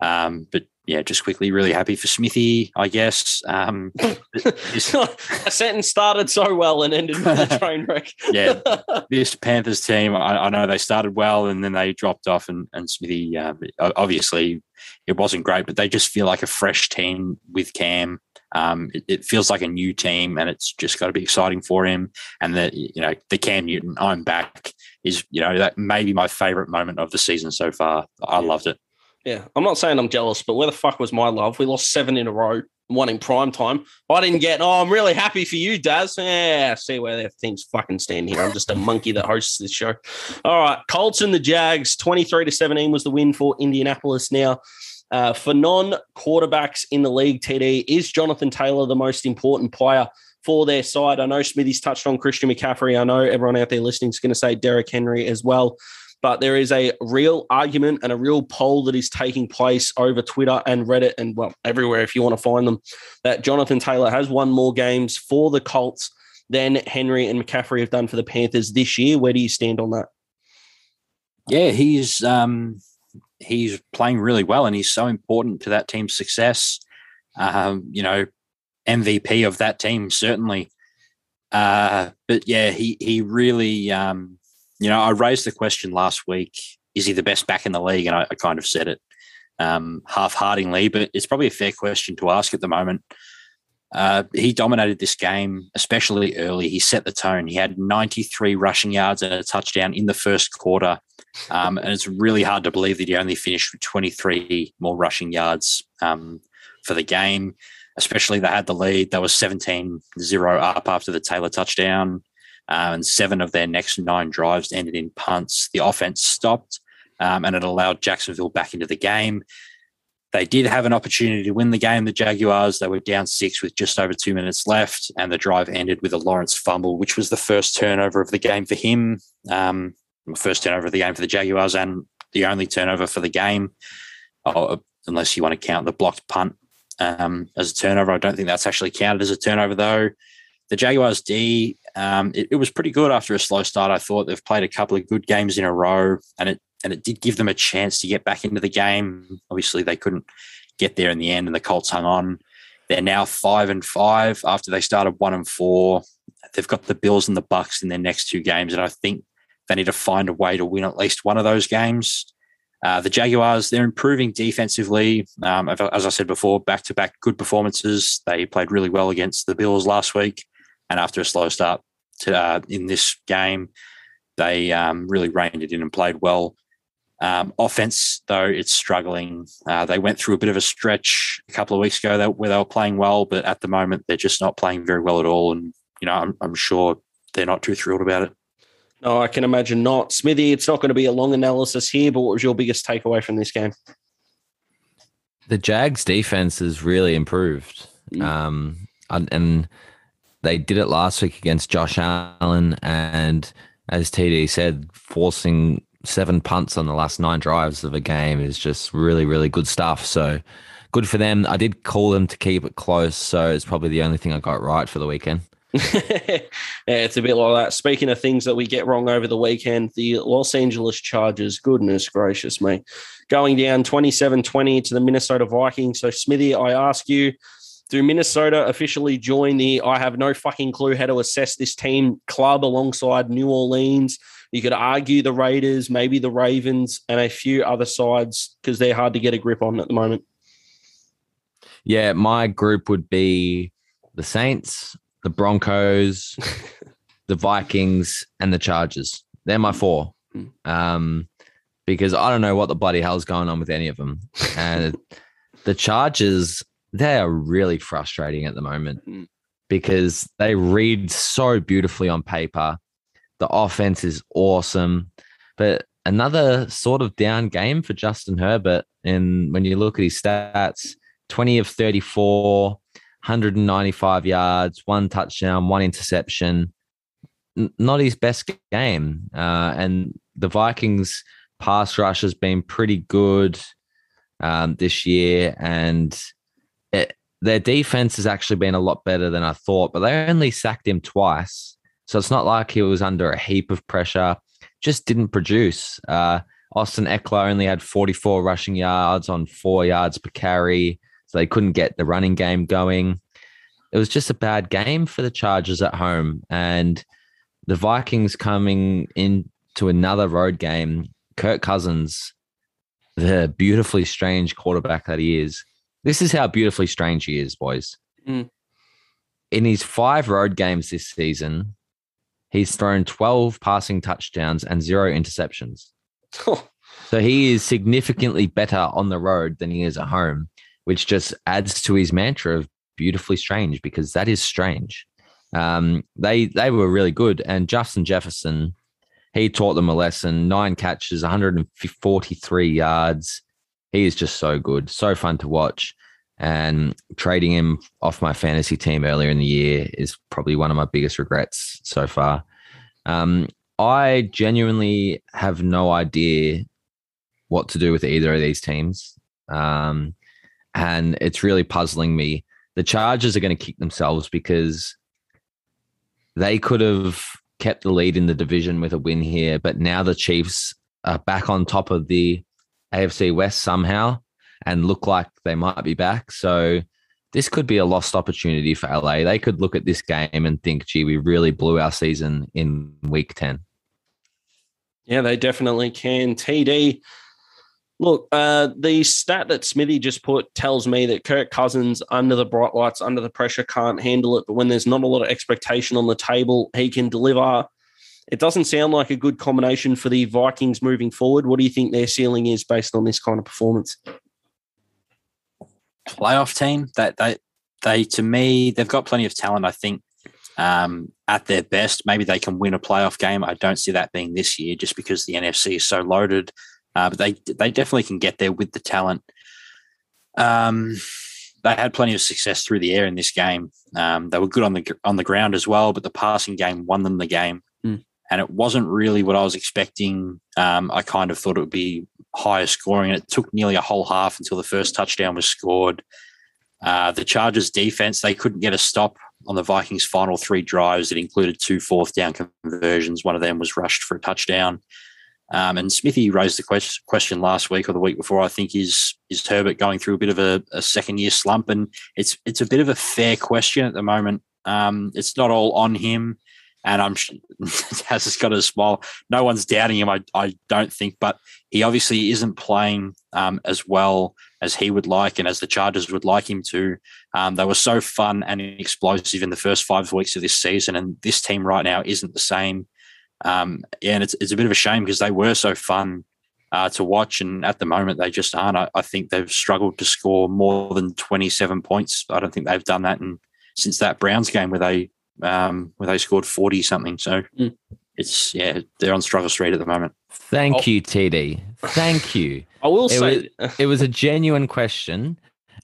Um, but yeah, just quickly, really happy for Smithy, I guess. Um, a sentence started so well and ended with a train wreck. yeah, this Panthers team, I, I, know they started well and then they dropped off, and, and Smithy, um, obviously, it wasn't great, but they just feel like a fresh team with Cam. Um, it, it, feels like a new team, and it's just got to be exciting for him. And the you know the Cam Newton, I'm back, is you know that may be my favorite moment of the season so far. I loved it. Yeah, I'm not saying I'm jealous, but where the fuck was my love? We lost seven in a row, one in prime time. I didn't get. Oh, I'm really happy for you, Daz. Yeah, see where their things fucking stand here. I'm just a monkey that hosts this show. All right, Colts and the Jags, 23 to 17 was the win for Indianapolis. Now, uh, for non quarterbacks in the league, TD is Jonathan Taylor the most important player for their side. I know Smithy's touched on Christian McCaffrey. I know everyone out there listening is going to say Derrick Henry as well but there is a real argument and a real poll that is taking place over Twitter and Reddit and well everywhere if you want to find them that Jonathan Taylor has won more games for the Colts than Henry and McCaffrey have done for the Panthers this year. Where do you stand on that? Yeah, he's um, he's playing really well, and he's so important to that team's success. Um, you know, MVP of that team certainly. Uh, but yeah, he he really um, you know, I raised the question last week: Is he the best back in the league? And I, I kind of said it um, half-heartingly, but it's probably a fair question to ask at the moment. Uh, he dominated this game, especially early. He set the tone. He had 93 rushing yards and a touchdown in the first quarter. Um, and it's really hard to believe that he only finished with 23 more rushing yards um, for the game. especially they had the lead. They were 17 0 up after the Taylor touchdown. Um, and seven of their next nine drives ended in punts. The offense stopped um, and it allowed Jacksonville back into the game. They did have an opportunity to win the game, the Jaguars. They were down six with just over two minutes left, and the drive ended with a Lawrence fumble, which was the first turnover of the game for him. Um, first turnover of the game for the Jaguars, and the only turnover for the game, oh, unless you want to count the blocked punt um, as a turnover. I don't think that's actually counted as a turnover, though. The Jaguars D, um, it, it was pretty good after a slow start. I thought they've played a couple of good games in a row, and it and it did give them a chance to get back into the game. Obviously, they couldn't get there in the end, and the Colts hung on. They're now five and five after they started one and four. They've got the Bills and the Bucks in their next two games, and I think they need to find a way to win at least one of those games. Uh, the Jaguars, they're improving defensively. Um, as I said before, back to back good performances. They played really well against the Bills last week. And after a slow start to, uh, in this game, they um, really reined it in and played well. Um, offense, though, it's struggling. Uh, they went through a bit of a stretch a couple of weeks ago where they were playing well, but at the moment they're just not playing very well at all. And you know, I'm, I'm sure they're not too thrilled about it. No, I can imagine not. Smithy, it's not going to be a long analysis here, but what was your biggest takeaway from this game? The Jags defense has really improved. Mm. Um, and, and they did it last week against Josh Allen. And as TD said, forcing seven punts on the last nine drives of a game is just really, really good stuff. So good for them. I did call them to keep it close. So it's probably the only thing I got right for the weekend. yeah, it's a bit like that. Speaking of things that we get wrong over the weekend, the Los Angeles Chargers, goodness gracious me, going down 27 20 to the Minnesota Vikings. So, Smithy, I ask you, do Minnesota officially join the I have no fucking clue how to assess this team club alongside New Orleans? You could argue the Raiders, maybe the Ravens, and a few other sides because they're hard to get a grip on at the moment. Yeah, my group would be the Saints, the Broncos, the Vikings, and the Chargers. They're my four. Hmm. Um, because I don't know what the bloody hell's going on with any of them. And the Chargers, they are really frustrating at the moment hmm. because they read so beautifully on paper. The offense is awesome, but another sort of down game for Justin Herbert. And when you look at his stats, 20 of 34, 195 yards, one touchdown, one interception. N- not his best game. Uh, and the Vikings pass rush has been pretty good um, this year. And it, their defense has actually been a lot better than I thought, but they only sacked him twice. So it's not like he was under a heap of pressure, just didn't produce. Uh, Austin Ekeler only had 44 rushing yards on four yards per carry. So they couldn't get the running game going. It was just a bad game for the Chargers at home. And the Vikings coming into another road game, Kirk Cousins, the beautifully strange quarterback that he is. This is how beautifully strange he is, boys. Mm. In his five road games this season, he's thrown 12 passing touchdowns and zero interceptions. so he is significantly better on the road than he is at home which just adds to his mantra of beautifully strange because that is strange. Um, they they were really good, and Justin Jefferson, he taught them a lesson. Nine catches, 143 yards. He is just so good, so fun to watch. And trading him off my fantasy team earlier in the year is probably one of my biggest regrets so far. Um, I genuinely have no idea what to do with either of these teams. Um, and it's really puzzling me. The Chargers are going to kick themselves because they could have kept the lead in the division with a win here, but now the Chiefs are back on top of the AFC West somehow and look like they might be back. So this could be a lost opportunity for LA. They could look at this game and think, gee, we really blew our season in week 10. Yeah, they definitely can. TD, Look, uh, the stat that Smithy just put tells me that Kirk Cousins, under the bright lights, under the pressure, can't handle it. But when there's not a lot of expectation on the table, he can deliver. It doesn't sound like a good combination for the Vikings moving forward. What do you think their ceiling is based on this kind of performance? Playoff team that they they, to me, they've got plenty of talent. I think um, at their best, maybe they can win a playoff game. I don't see that being this year, just because the NFC is so loaded. Uh, but they they definitely can get there with the talent. Um, they had plenty of success through the air in this game. Um, they were good on the on the ground as well, but the passing game won them the game. Mm. And it wasn't really what I was expecting. Um, I kind of thought it would be higher scoring, and it took nearly a whole half until the first touchdown was scored. Uh, the Chargers defense, they couldn't get a stop on the Vikings' final three drives. It included two fourth down conversions. One of them was rushed for a touchdown. Um, and Smithy raised the question, question last week or the week before. I think is is Herbert going through a bit of a, a second year slump, and it's it's a bit of a fair question at the moment. Um, it's not all on him, and I'm has just got a smile. No one's doubting him. I I don't think, but he obviously isn't playing um, as well as he would like and as the Chargers would like him to. Um, they were so fun and explosive in the first five weeks of this season, and this team right now isn't the same. Um, and it's, it's a bit of a shame because they were so fun uh, to watch, and at the moment they just aren't. I, I, think they've struggled to score more than 27 points. I don't think they've done that in, since that Browns game where they um, where they scored 40 something. So mm. it's yeah, they're on struggle street at the moment. Thank oh. you, TD. Thank you. I will it say was, it was a genuine question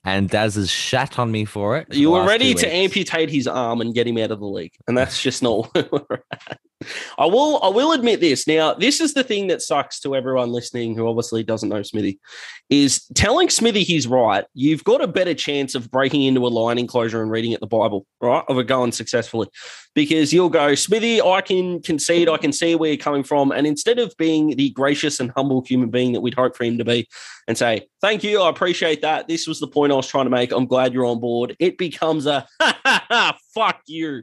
and Daz has shat on me for it. You were ready to amputate his arm and get him out of the league, and that's just not I will I will admit this. Now, this is the thing that sucks to everyone listening who obviously doesn't know Smithy, is telling Smithy he's right, you've got a better chance of breaking into a line enclosure and reading at the Bible, right? Of it going successfully. Because you'll go, Smithy, I can concede, I can see where you're coming from. And instead of being the gracious and humble human being that we'd hope for him to be, and say, Thank you, I appreciate that. This was the point I was trying to make. I'm glad you're on board. It becomes a fuck you.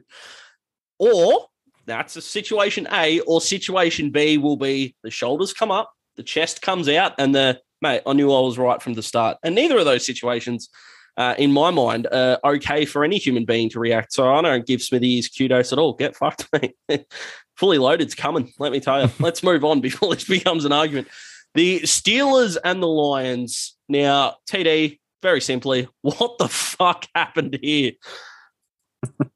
Or that's a situation A, or situation B will be the shoulders come up, the chest comes out, and the mate, I knew I was right from the start. And neither of those situations, uh, in my mind, are okay for any human being to react. So I don't give Smithy his kudos at all. Get fucked, mate. Fully loaded's coming, let me tell you. Let's move on before this becomes an argument. The Steelers and the Lions. Now, TD, very simply, what the fuck happened here?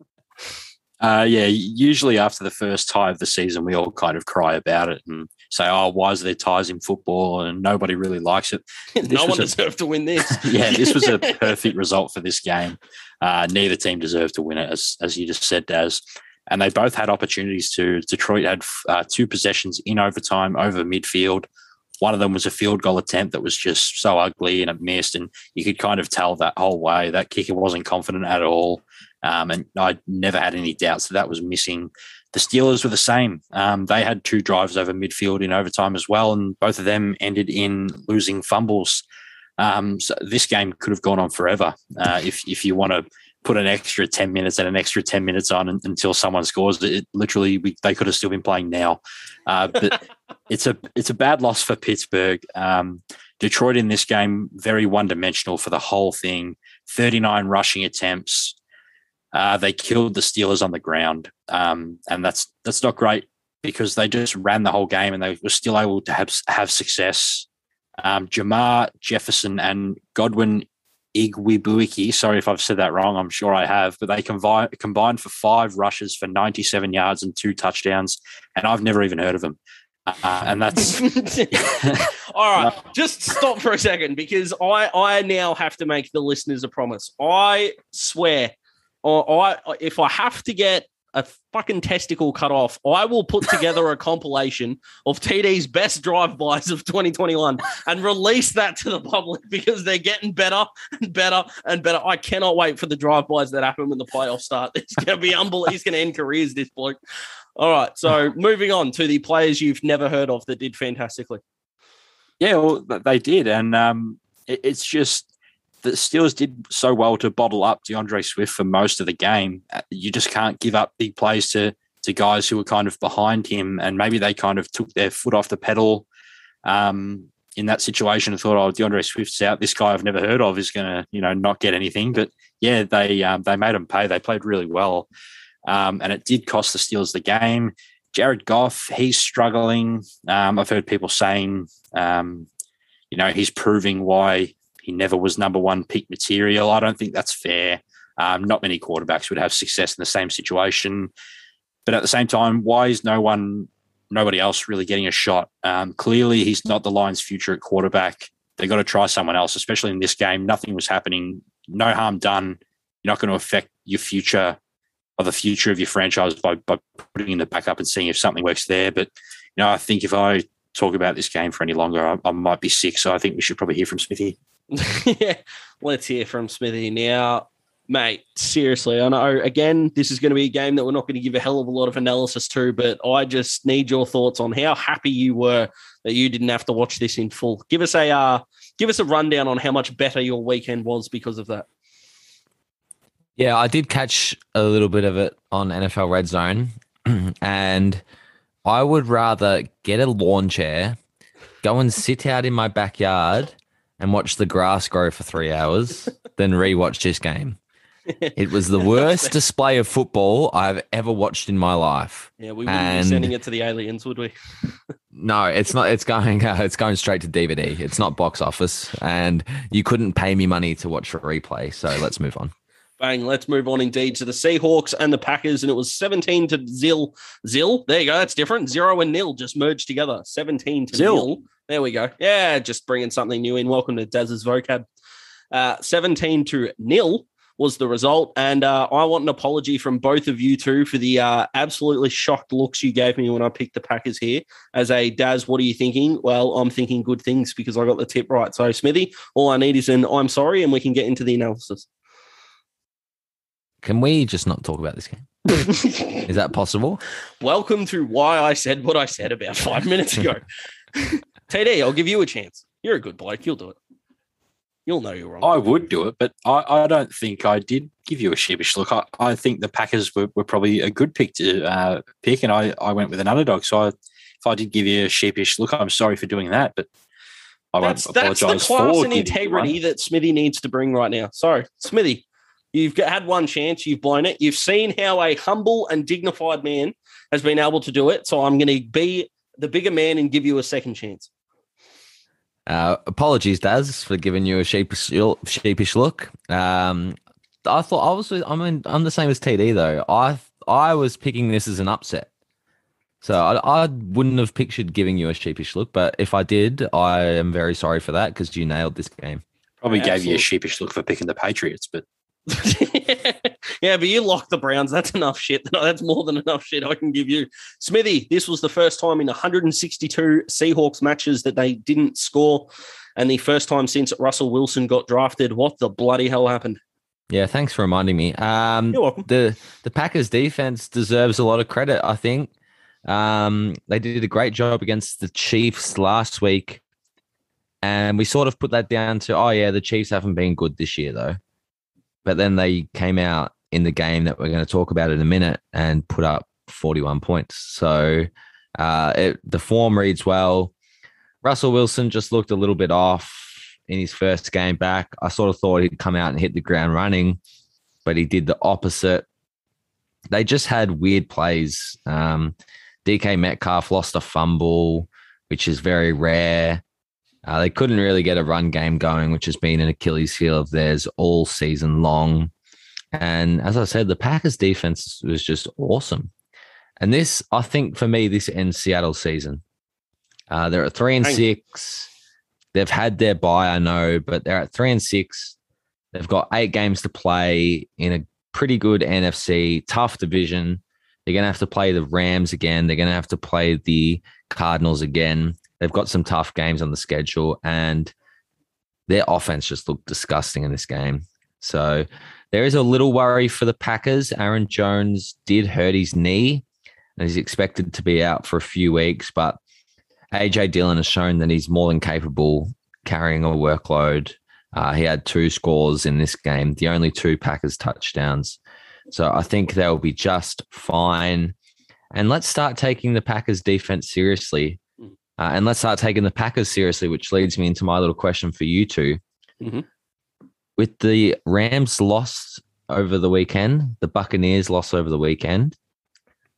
Uh, yeah, usually after the first tie of the season, we all kind of cry about it and say, "Oh, why is there ties in football?" And nobody really likes it. no one a, deserved to win this. yeah, this was a perfect result for this game. Uh, neither team deserved to win it, as as you just said, Daz. And they both had opportunities to. Detroit had uh, two possessions in overtime over midfield. One of them was a field goal attempt that was just so ugly and it missed, and you could kind of tell that whole way that kicker wasn't confident at all. Um, and I never had any doubts that that was missing. The Steelers were the same. Um, they had two drives over midfield in overtime as well, and both of them ended in losing fumbles. Um, so this game could have gone on forever uh, if if you want to put an extra 10 minutes and an extra 10 minutes on until someone scores. It literally we, they could have still been playing now. Uh, but it's a it's a bad loss for pittsburgh. Um, detroit in this game very one-dimensional for the whole thing. 39 rushing attempts. Uh, they killed the Steelers on the ground, um, and that's that's not great because they just ran the whole game and they were still able to have have success. Um, Jermar Jefferson and Godwin Igwebuike, sorry if I've said that wrong, I'm sure I have, but they combined combined for five rushes for 97 yards and two touchdowns, and I've never even heard of them. Uh, and that's all right. Just stop for a second because I I now have to make the listeners a promise. I swear or I, if I have to get a fucking testicle cut off, I will put together a compilation of TD's best drive-bys of 2021 and release that to the public because they're getting better and better and better. I cannot wait for the drive-bys that happen when the playoffs start. It's going to be unbelievable. He's going to end careers, this bloke. All right, so moving on to the players you've never heard of that did fantastically. Yeah, well, they did, and um, it, it's just the Steelers did so well to bottle up D'Andre Swift for most of the game. Uh, you just can't give up big plays to to guys who were kind of behind him, and maybe they kind of took their foot off the pedal um, in that situation and thought, "Oh, D'Andre Swift's out. This guy I've never heard of is going to, you know, not get anything." But yeah, they um, they made him pay. They played really well, um, and it did cost the Steelers the game. Jared Goff, he's struggling. Um, I've heard people saying, um, you know, he's proving why he never was number one pick material. I don't think that's fair. Um, not many quarterbacks would have success in the same situation. But at the same time, why is no one, nobody else really getting a shot? Um, clearly, he's not the Lions' future at quarterback. They've got to try someone else, especially in this game. Nothing was happening. No harm done. You're not going to affect your future or the future of your franchise by, by putting in the backup and seeing if something works there. But, you know, I think if I talk about this game for any longer, I, I might be sick. So I think we should probably hear from Smithy. yeah, let's hear from Smithy now. Mate, seriously, I know again, this is going to be a game that we're not going to give a hell of a lot of analysis to, but I just need your thoughts on how happy you were that you didn't have to watch this in full. Give us a uh, give us a rundown on how much better your weekend was because of that. Yeah, I did catch a little bit of it on NFL Red Zone, and I would rather get a lawn chair, go and sit out in my backyard, and watch the grass grow for three hours than rewatch this game. It was the worst display of football I've ever watched in my life. Yeah, we wouldn't And- be sending it to the aliens, would we? No, it's not. It's going. Uh, it's going straight to DVD. It's not box office, and you couldn't pay me money to watch a replay. So let's move on. Bang, let's move on indeed to the Seahawks and the Packers. And it was 17 to Zil. Zil, there you go. That's different. Zero and nil just merged together. 17 to Zil. nil. There we go. Yeah, just bringing something new in. Welcome to Daz's vocab. Uh, 17 to nil was the result. And uh, I want an apology from both of you two for the uh, absolutely shocked looks you gave me when I picked the Packers here. As a Daz, what are you thinking? Well, I'm thinking good things because I got the tip right. So, Smithy, all I need is an I'm sorry, and we can get into the analysis. Can we just not talk about this game? Is that possible? Welcome to why I said what I said about five minutes ago. TD, I'll give you a chance. You're a good bloke. You'll do it. You'll know you're wrong. I would do it, but I, I don't think I did give you a sheepish look. I, I think the Packers were, were probably a good pick to uh, pick, and I, I went with an underdog. So I, if I did give you a sheepish look, I'm sorry for doing that, but I that's won't that's the class and integrity that Smithy needs to bring right now. Sorry, Smithy, you've got, had one chance. You've blown it. You've seen how a humble and dignified man has been able to do it. So I'm going to be the bigger man and give you a second chance. Uh, apologies, Daz, for giving you a sheepish, sheepish look. Um, I thought I was. I mean, I'm the same as TD though. I I was picking this as an upset, so I, I wouldn't have pictured giving you a sheepish look. But if I did, I am very sorry for that because you nailed this game. Probably gave you a sheepish look for picking the Patriots, but yeah, but you locked the Browns. That's enough shit. That's more than enough shit I can give you. Smithy, this was the first time in 162 Seahawks matches that they didn't score, and the first time since Russell Wilson got drafted. What the bloody hell happened? Yeah, thanks for reminding me. Um, You're welcome. the the Packers defense deserves a lot of credit. I think um, they did a great job against the Chiefs last week, and we sort of put that down to oh yeah, the Chiefs haven't been good this year though. But then they came out in the game that we're going to talk about in a minute and put up 41 points. So uh, it, the form reads well. Russell Wilson just looked a little bit off in his first game back. I sort of thought he'd come out and hit the ground running, but he did the opposite. They just had weird plays. Um, DK Metcalf lost a fumble, which is very rare. Uh, they couldn't really get a run game going, which has been an Achilles heel of theirs all season long. And as I said, the Packers defense was just awesome. And this, I think, for me, this ends Seattle season. Uh, they're at three and six. They've had their bye, I know, but they're at three and six. They've got eight games to play in a pretty good NFC, tough division. They're going to have to play the Rams again. They're going to have to play the Cardinals again. They've got some tough games on the schedule, and their offense just looked disgusting in this game. So there is a little worry for the Packers. Aaron Jones did hurt his knee, and he's expected to be out for a few weeks, but AJ Dillon has shown that he's more than capable carrying a workload. Uh, he had two scores in this game, the only two Packers touchdowns. So I think they'll be just fine. And let's start taking the Packers defense seriously. Uh, and let's start taking the Packers seriously, which leads me into my little question for you 2 Mhm. With the Rams lost over the weekend, the Buccaneers lost over the weekend.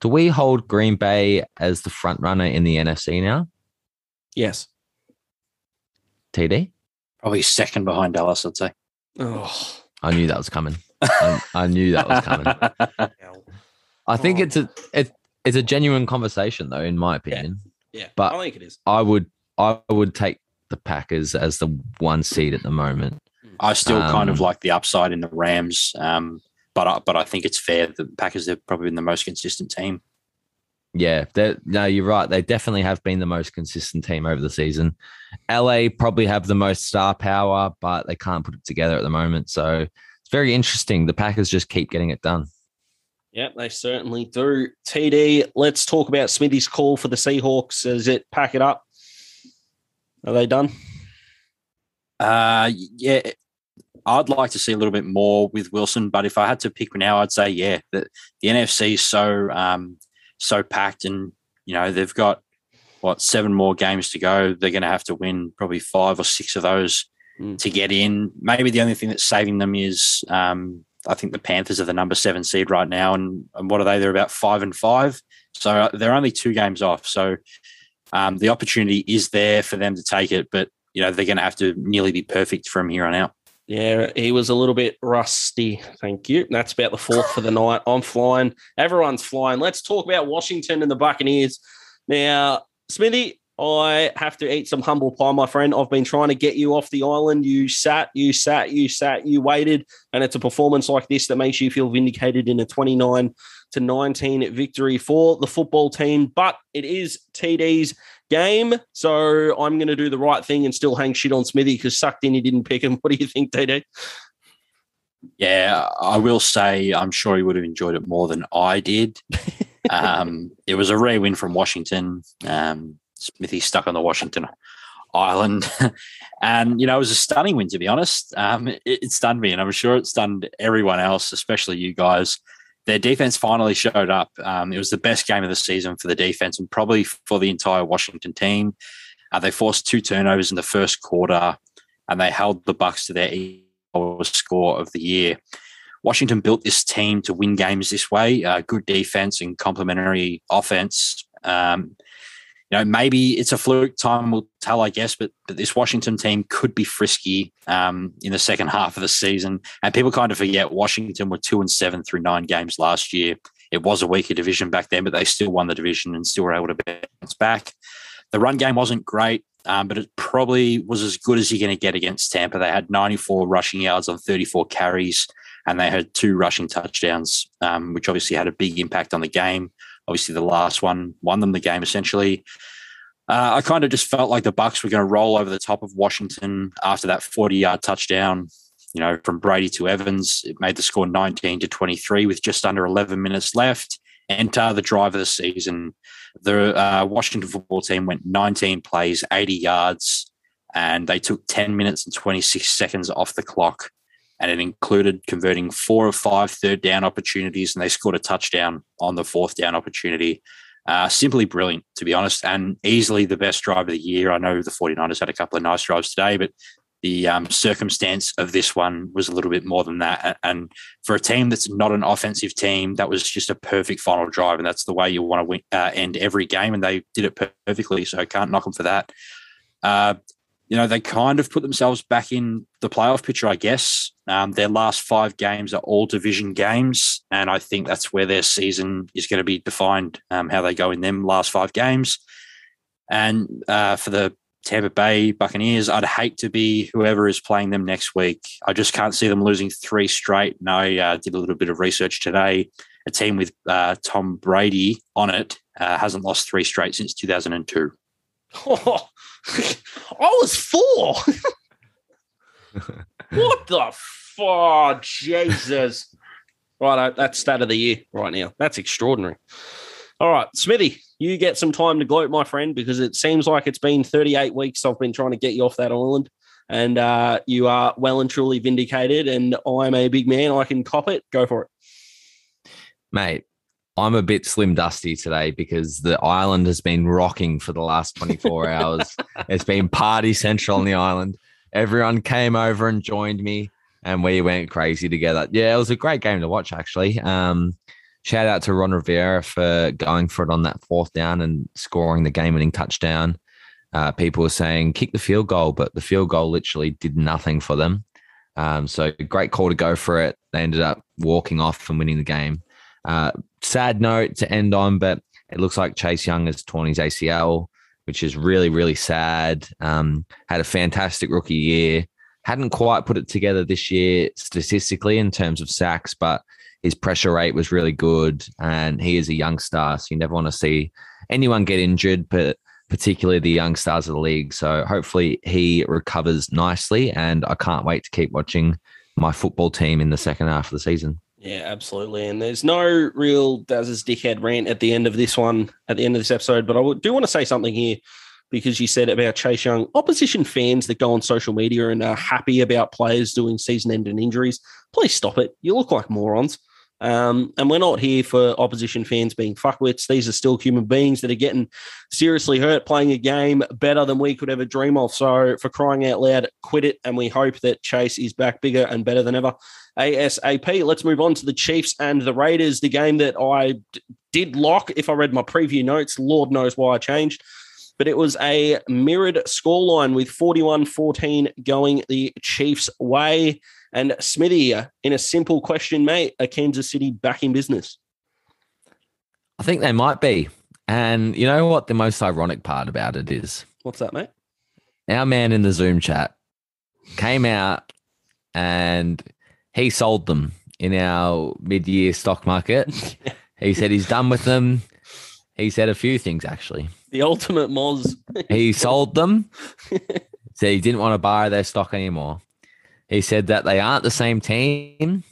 Do we hold Green Bay as the front runner in the NFC now? Yes. TD? probably second behind Dallas, I'd say. Oh, I knew that was coming. I, I knew that was coming. I think Oh. it's a it, it's a genuine conversation though, in my opinion. Yeah, But- I think it is. I would I would take the Packers as the one seed at the moment. I still kind of Um, like the upside in the Rams, um, but I, but I think it's fair that the Packers have probably been the most consistent team. Yeah, no, you're right. They definitely have been the most consistent team over the season. LA probably have the most star power, but they can't put it together at the moment. So it's very interesting. The Packers just keep getting it done. Yeah, they certainly do. TD, let's talk about Smithy's call for the Seahawks. Is it pack it up? Are they done? Uh, yeah, I'd like to see a little bit more with Wilson, but if I had to pick now, I'd say yeah, the, the NFC is so um, so packed, and you know they've got what seven more games to go. They're going to have to win probably five or six of those Mm. to get in. Maybe the only thing that's saving them is um, I think the Panthers are the number seven seed right now, and, and what are they? They're about five and five, so uh, they're only two games off. So um, the opportunity is there for them to take it, but you know they're going to have to nearly be perfect from here on out. Yeah, he was a little bit rusty. Thank you. That's about the fourth for the night. I'm flying. Everyone's flying. Let's talk about Washington and the Buccaneers. Now, Smithy, I have to eat some humble pie, my friend. I've been trying to get you off the island. You sat, you sat, you sat, you waited. And it's a performance like this that makes you feel vindicated in a 29 to 19 victory for the football team. But it is TD's game. So I'm going to do the right thing and still hang shit on Smithy because sucked in he didn't pick him. What do you think, TD? Yeah, I will say I'm sure he would have enjoyed it more than I did. um, it was a rare win from Washington. Um, Smithy stuck on the Washington Island, and you know it was a stunning win to be honest. Um, it, it stunned me, and I'm sure it stunned everyone else, especially you guys. Their defense finally showed up. Um, it was the best game of the season for the defense, and probably for the entire Washington team. Uh, they forced two turnovers in the first quarter, and they held the Bucks to their score of the year. Washington built this team to win games this way. Uh, good defense and complementary offense. Um, you know, maybe it's a fluke. Time will tell, I guess. But, but this Washington team could be frisky um, in the second half of the season. And people kind of forget Washington were two and seven through nine games last year. It was a weaker division back then, but they still won the division and still were able to bounce back. The run game wasn't great, um, but it probably was as good as you're going to get against Tampa. They had 94 rushing yards on 34 carries, and they had two rushing touchdowns, um, which obviously had a big impact on the game. Obviously, the last one won them the game essentially. Uh, I kind of just felt like the Bucks were going to roll over the top of Washington after that 40-yard touchdown. You know, from Brady to Evans, it made the score 19 to 23 with just under 11 minutes left. Enter the drive of the season. The uh, Washington football team went 19 plays, 80 yards, and they took 10 minutes and 26 seconds off the clock. And it included converting four of five third down opportunities, and they scored a touchdown on the fourth down opportunity. Uh, simply brilliant, to be honest, and easily the best drive of the year. I know the 49ers had a couple of nice drives today, but the um, circumstance of this one was a little bit more than that. And for a team that's not an offensive team, that was just a perfect final drive, and that's the way you want to win, uh, end every game. And they did it perfectly, so I can't knock them for that. Uh, you know, they kind of put themselves back in the playoff picture, I guess. Um, their last five games are all division games, and I think that's where their season is going to be defined. Um, how they go in them last five games, and uh, for the Tampa Bay Buccaneers, I'd hate to be whoever is playing them next week. I just can't see them losing three straight. And I uh, did a little bit of research today. A team with uh, Tom Brady on it uh, hasn't lost three straight since 2002. Oh, I was four. what the fuck? Jesus. Right, that's stat of the year right now. That's extraordinary. All right, Smithy, you get some time to gloat, my friend, because it seems like it's been 38 weeks I've been trying to get you off that island. And uh, you are well and truly vindicated. And I'm a big man. I can cop it. Go for it. Mate, I'm a bit slim dusty today because the island has been rocking for the last 24 hours. It's been party central on the island. Everyone came over and joined me and we went crazy together. Yeah, it was a great game to watch, actually. Um, shout out to Ron Rivera for going for it on that fourth down and scoring the game winning touchdown. Uh, people were saying kick the field goal, but the field goal literally did nothing for them. Um, so great call to go for it. They ended up walking off and winning the game. Uh, sad note to end on, but it looks like Chase Young has torn his ACL, which is really, really sad. Um, had a fantastic rookie year. Hadn't quite put it together this year statistically in terms of sacks, but his pressure rate was really good. And he is a young star. So you never want to see anyone get injured, but particularly the young stars of the league. So hopefully he recovers nicely. And I can't wait to keep watching my football team in the second half of the season. Yeah, absolutely. And there's no real Daz's dickhead rant at the end of this one, at the end of this episode. But I do want to say something here because you said about Chase Young. Opposition fans that go on social media and are happy about players doing season ending injuries, please stop it. You look like morons. Um, and we're not here for opposition fans being fuckwits. These are still human beings that are getting seriously hurt playing a game better than we could ever dream of. So, for crying out loud, quit it. And we hope that Chase is back bigger and better than ever. ASAP. Let's move on to the Chiefs and the Raiders, the game that I d- did lock. If I read my preview notes, Lord knows why I changed. But it was a mirrored scoreline with 41 14 going the Chiefs' way. And Smithy, uh, in a simple question, mate, are Kansas City back in business? I think they might be. And you know what the most ironic part about it is? What's that, mate? Our man in the Zoom chat came out and he sold them in our mid year stock market. he said he's done with them. He said a few things actually. The ultimate Moz. he sold them. said he didn't want to buy their stock anymore. He said that they aren't the same team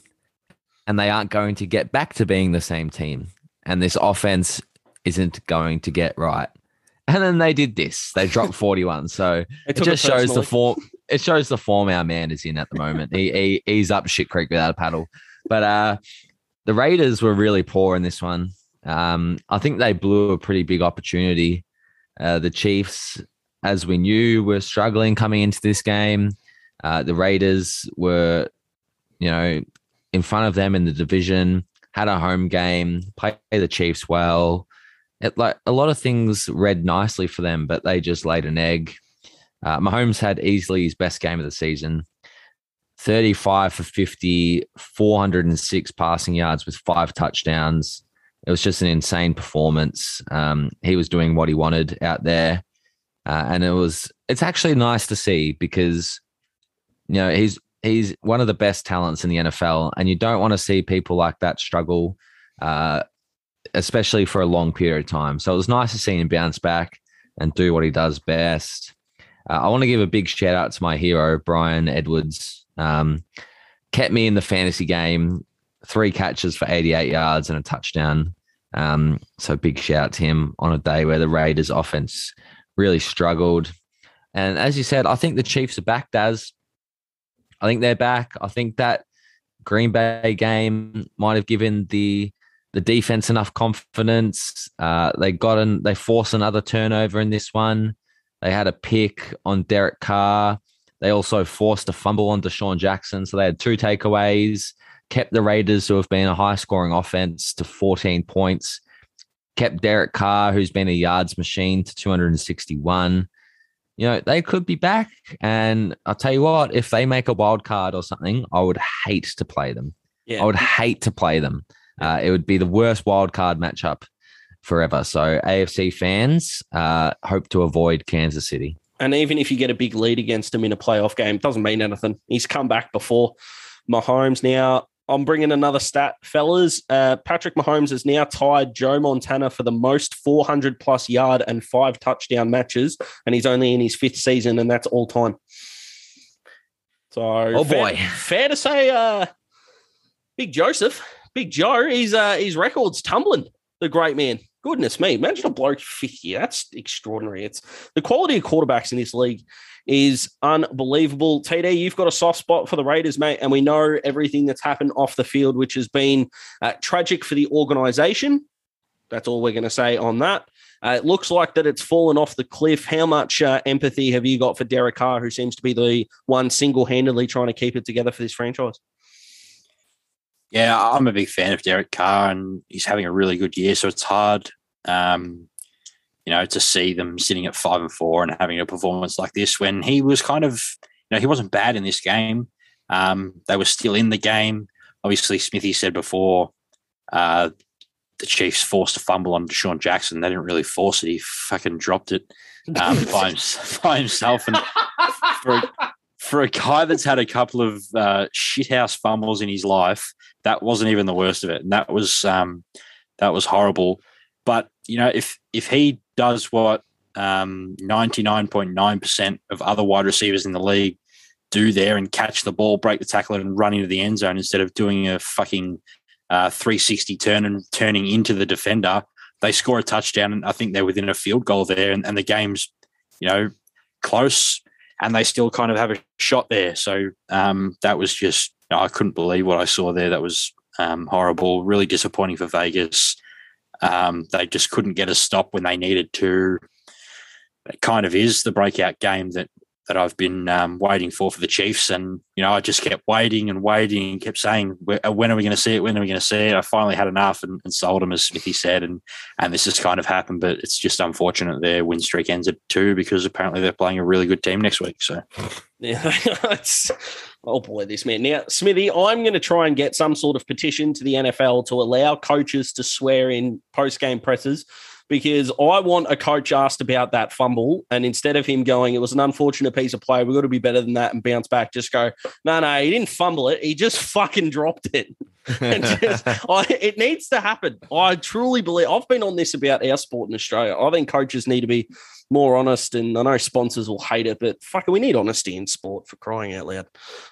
and they aren't going to get back to being the same team. And this offense isn't going to get right. And then they did this. They dropped 41. So it, just shows the form. It shows the form our man is in at the moment. he, he he's up shit creek without a paddle. But uh the Raiders were really poor in this one. Um, I think they blew a pretty big opportunity. Uh, the Chiefs, as we knew, were struggling coming into this game. Uh, the Raiders were, you know, in front of them in the division, had a home game, played the Chiefs well. It, like a lot of things read nicely for them, but they just laid an egg. Uh, Mahomes had easily his best game of the season 35 for 50, 406 passing yards with five touchdowns. It was just an insane performance. Um, he was doing what he wanted out there. Uh, and it was, it's actually nice to see because you know, he's he's one of the best talents in the NFL, and you don't want to see people like that struggle, uh, especially for a long period of time. So it was nice to see him bounce back and do what he does best. Uh, I want to give a big shout out to my hero, Bryan Edwards. Um, kept me in the fantasy game, three catches for 88 yards and a touchdown. Um, so big shout out to him on a day where the Raiders offense really struggled. And as you said, I think the Chiefs are back, as I think they're back. I think that Green Bay game might have given the the defense enough confidence. Uh, they got an, they forced another turnover in this one. They had a pick on Derek Carr. They also forced a fumble on DeSean Jackson. So they had two takeaways, kept the Raiders, who have been a high scoring offense, to 14 points, kept Derek Carr, who's been a yards machine, to 261 you know, they could be back. And I'll tell you what, if they make a wild card or something, I would hate to play them. Yeah. I would hate to play them. Uh, it would be the worst wild card matchup forever. So AFC fans uh, hope to avoid Kansas City. And even if you get a big lead against him in a playoff game, doesn't mean anything. He's come back before. Mahomes now I'm bringing another stat, fellas. Uh, Patrick Mahomes has now tied Joe Montana for the most 400 plus yard and five touchdown matches, and he's only in his fifth season, and that's all time. So, oh boy, fair, fair to say, uh, Big Joseph, Big Joe, he's uh, his records tumbling. The great man. Goodness me, imagine a bloke 50. That's extraordinary. It's the quality of quarterbacks in this league is unbelievable. TD, you've got a soft spot for the Raiders, mate, and we know everything that's happened off the field, which has been uh, tragic for the organization. That's all we're going to say on that. Uh, it looks like that it's fallen off the cliff. How much uh, empathy have you got for Derek Carr, who seems to be the one single handedly trying to keep it together for this franchise? Yeah, I'm a big fan of Derek Carr, and he's having a really good year. So it's hard um, you know, to see them sitting at five and four and having a performance like this when he was kind of, you know, he wasn't bad in this game. Um, they were still in the game. Obviously, Smithy said before uh, the Chiefs forced a fumble on DeSean Jackson. They didn't really force it; he fucking dropped it um, by, him, by, himself. And for a, for a guy that's had a couple of uh, shithouse fumbles in his life, that wasn't even the worst of it, and that was um, that was horrible. But you know, if if he does what um, 99.9% of other wide receivers in the league do there and catch the ball, break the tackle, and run into the end zone instead of doing a fucking uh, 360 turn and turning into the defender. They score a touchdown, and I think they're within a field goal there, and, and the game's, you know, close, and they still kind of have a shot there. So um, that was just, I couldn't believe what I saw there. That was um, horrible, really disappointing for Vegas. Um, they just couldn't get a stop when they needed to. It kind of is the breakout game that that I've been um, waiting for for the Chiefs. And, you know, I just kept waiting and waiting and kept saying, uh, when are we going to see it? When are we going to see it? I finally had enough and, and, sold them, as Smithy said. And and this has kind of happened, but it's just unfortunate their win streak ends at two because apparently they're playing a really good team next week. So, yeah, it's, oh boy, this man. Now, Smithy, I'm going to try and get some sort of petition to the NFL to allow coaches to swear in post game presses because I want a coach asked about that fumble, and instead of him going, it was an unfortunate piece of play, we've got to be better than that and bounce back, just go, no, no, he didn't fumble it, he just fucking dropped it. just, I, it needs to happen. I truly believe I've been on this about our sport in Australia. I think coaches need to be more honest, and I know sponsors will hate it, but fuck, we need honesty in sport for crying out loud.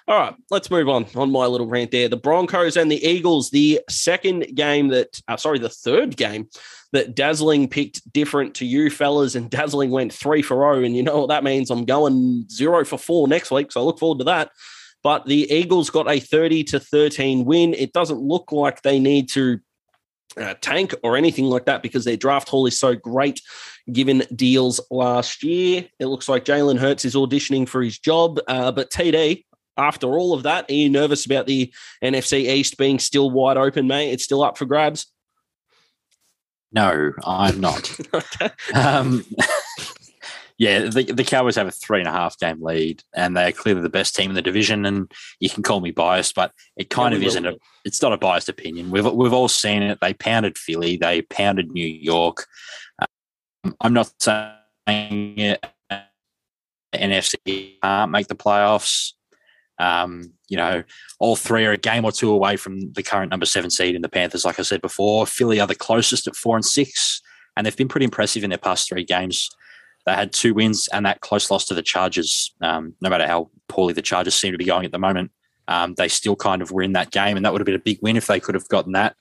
All right, let's move on. On my little rant there, the Broncos and the Eagles, the second game that, uh, sorry, the third game that Dazzling picked different to you fellas, and Dazzling went three for oh. And you know what that means? I'm going zero for four next week. So I look forward to that. But the Eagles got a 30 to 13 win. It doesn't look like they need to uh, tank or anything like that because their draft haul is so great given deals last year. It looks like Jalen Hurts is auditioning for his job. Uh, but TD, after all of that, are you nervous about the NFC East being still wide open, mate? It's still up for grabs. No, I'm not. um, yeah, the, the Cowboys have a three and a half game lead, and they're clearly the best team in the division. And you can call me biased, but it kind yeah, of isn't a. It's not a biased opinion. We've we've all seen it. They pounded Philly. They pounded New York. I'm not saying it. NFC can't make the playoffs. Um, you know, all three are a game or two away from the current number seven seed in the Panthers. Like I said before, Philly are the closest at four and six, and they've been pretty impressive in their past three games. They had two wins and that close loss to the Chargers. Um, no matter how poorly the Chargers seem to be going at the moment, um, they still kind of were in that game, and that would have been a big win if they could have gotten that.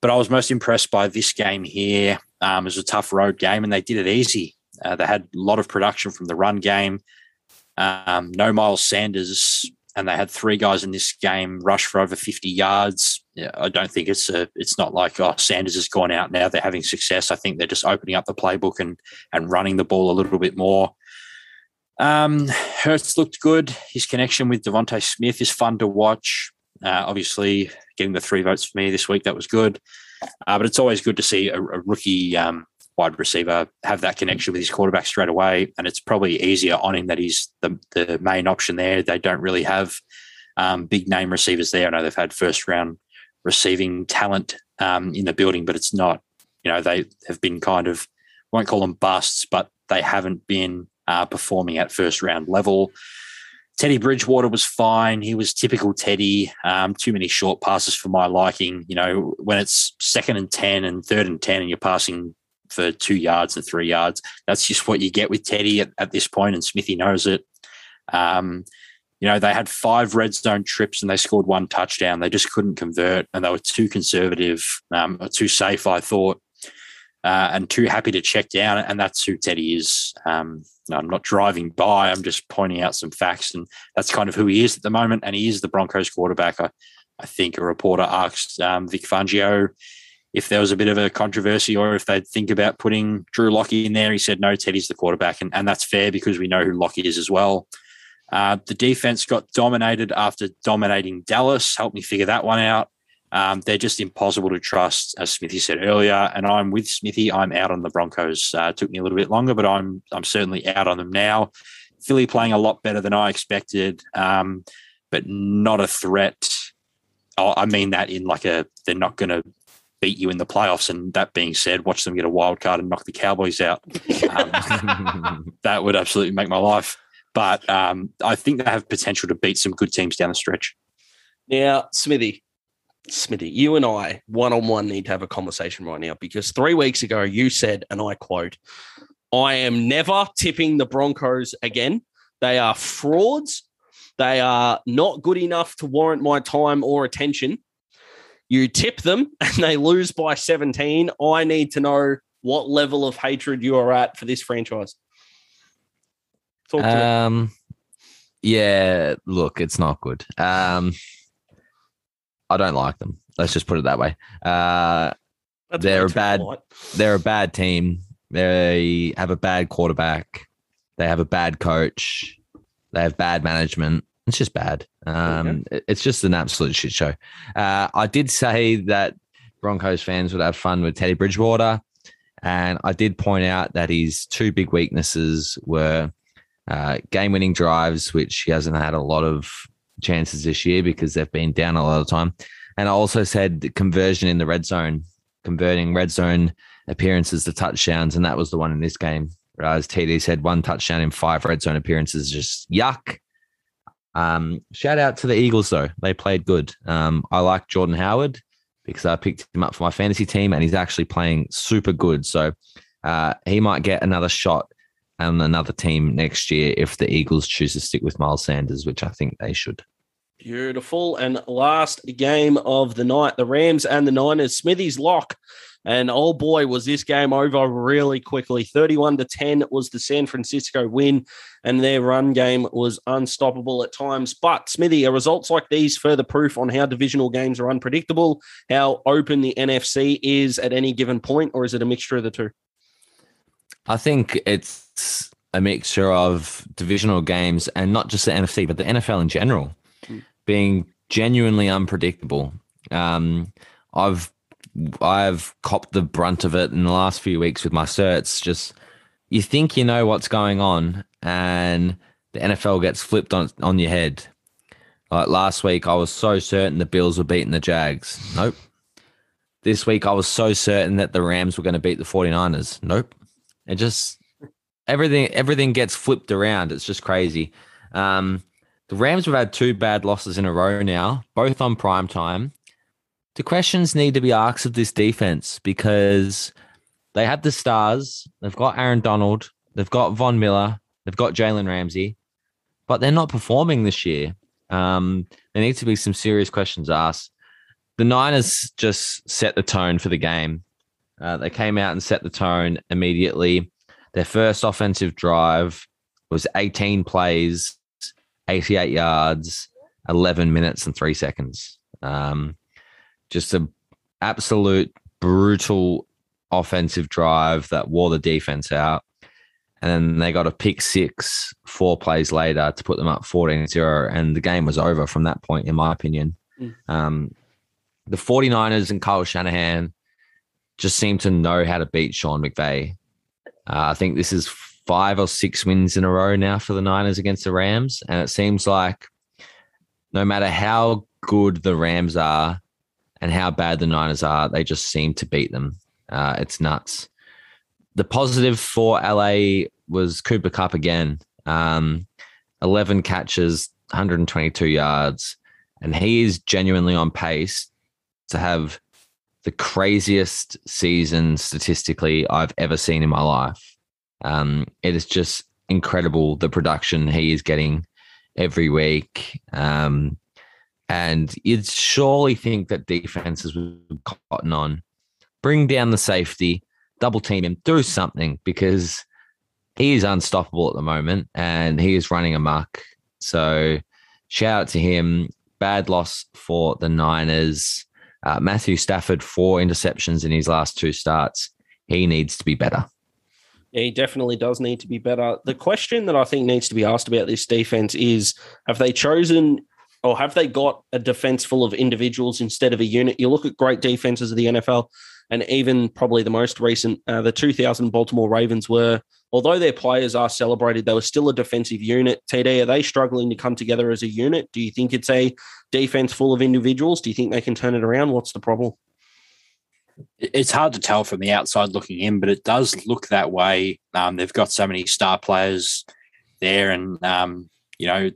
But I was most impressed by this game here. Um, it was a tough road game, and they did it easy. Uh, they had a lot of production from the run game. Um, no Miles Sanders, and they had three guys in this game rush for over 50 yards. Yeah, I don't think it's a, it's not like oh Sanders has gone out now they're having success. I think they're just opening up the playbook and and running the ball a little bit more. Um, Hurts looked good. His connection with DeVonta Smith is fun to watch. Uh, obviously, getting the three votes for me this week that was good. Uh, but it's always good to see a, a rookie um, wide receiver have that connection with his quarterback straight away. And it's probably easier on him that he's the, the main option there. They don't really have um, big name receivers there. I know they've had first round receiving talent um, in the building, but it's not, you know, they have been kind of, won't call them busts, but they haven't been uh, performing at first round level. Teddy Bridgewater was fine. He was typical Teddy. Um, too many short passes for my liking. You know, when it's second and 10 and third and 10 and you're passing for two yards and three yards. That's just what you get with Teddy at, at this point, and Smithy knows it. Um, you know, they had five red zone trips and they scored one touchdown. They just couldn't convert, and they were too conservative, um, or too safe, I thought, uh, and too happy to check down. And that's who Teddy is. Um, I'm not driving by. I'm just pointing out some facts, and that's kind of who he is at the moment. And he is the Broncos quarterback. I, I think a reporter asked um, Vic Fangio if there was a bit of a controversy or if they'd think about putting Drew Lockey in there. He said, no, Teddy's the quarterback. And, and that's fair because we know who Lockey is as well. Uh, the defense got dominated after dominating Dallas. Help me figure that one out. Um, they're just impossible to trust, as Smithy said earlier. And I'm with Smithy. I'm out on the Broncos. Uh, it took me a little bit longer, but I'm I'm certainly out on them now. Philly playing a lot better than I expected. Um, but not a threat. Oh, I mean that in like a they're not going to beat you in the playoffs. And that being said, watch them get a wild card and knock the Cowboys out. Um, that would absolutely make my life. But um, I think they have potential to beat some good teams down the stretch. Now, Smithy, Smithy, you and I, one on one, need to have a conversation right now because three weeks ago you said, and I quote, I am never tipping the Broncos again. They are frauds. They are not good enough to warrant my time or attention. You tip them and they lose by 17. I need to know what level of hatred you are at for this franchise. um, yeah, look, it's not good. Um, I don't like them. Let's just put it that way. Uh, they're a bad. They're a bad team. They have a bad quarterback. They have a bad coach. They have bad management. It's just bad. Um, It's just an absolute shit show. Uh, I did say that Broncos fans would have fun with Teddy Bridgewater. And I did point out that his two big weaknesses were uh, game winning drives, which he hasn't had a lot of chances this year because they've been down a lot of time. And I also said conversion in the red zone, converting red zone appearances to touchdowns. And that was the one in this game. As TD said, one touchdown in five red zone appearances, just yuck. Um, shout out to the Eagles though; they played good. Um, I like Jordan Howard because I picked him up for my fantasy team, and he's actually playing super good. So uh, he might get another shot on another team next year if the Eagles choose to stick with Miles Sanders, which I think they should. Beautiful. And last game of the night, the Rams and the Niners. Smithy's lock and oh boy, was this game over really quickly. 31 to 10 was the San Francisco win, and their run game was unstoppable at times. But Smithy, are results like these further proof on how divisional games are unpredictable, how open the NFC is at any given point, or is it a mixture of the two? I think it's a mixture of divisional games and not just the NFC, but the NFL in general mm. Being genuinely unpredictable. Um, I've I've copped the brunt of it in the last few weeks with my certs. Just you think you know what's going on, and the NFL gets flipped on on your head. Like last week, I was so certain the Bills were beating the Jags. Nope. This week, I was so certain that the Rams were going to beat the 49ers. Nope. It just everything everything gets flipped around. It's just crazy. Um, the Rams have had two bad losses in a row now, both on prime time the questions need to be asked of this defense because they have the stars. They've got Aaron Donald. They've got Von Miller. They've got Jalen Ramsey, but they're not performing this year. Um, there needs to be some serious questions asked. The Niners just set the tone for the game. Uh, they came out and set the tone immediately. Their first offensive drive was 18 plays, 88 yards, 11 minutes and three seconds. Um, just a absolute brutal offensive drive that wore the defense out. And then they got a pick six four plays later to put them up 14 0. And the game was over from that point, in my opinion. Mm. Um, the 49ers and Kyle Shanahan just seem to know how to beat Sean McVay. Uh, I think this is five or six wins in a row now for the Niners against the Rams. And it seems like no matter how good the Rams are, and how bad the Niners are, they just seem to beat them. Uh, it's nuts. The positive for LA was Cooper Kupp again. Um, 11 catches, 122 yards, and he is genuinely on pace to have the craziest season statistically I've ever seen in my life. Um, it is just incredible the production he is getting every week. Um, and you'd surely think that defenses would cotton on, bring down the safety, double team him, do something because he is unstoppable at the moment and he is running amok. So shout out to him. Bad loss for the Niners. Uh, Matthew Stafford, four interceptions in his last two starts. He needs to be better. Yeah, he definitely does need to be better. The question that I think needs to be asked about this defense is have they chosen or have they got a defense full of individuals instead of a unit? You look at great defenses of the NFL, and even probably the most recent, uh, the 2000 Baltimore Ravens were, although their players are celebrated, they were still a defensive unit. TD, are they struggling to come together as a unit? Do you think it's a defense full of individuals? Do you think they can turn it around? What's the problem? It's hard to tell from the outside looking in, but it does look that way. Um, they've got so many star players there, and um, you know,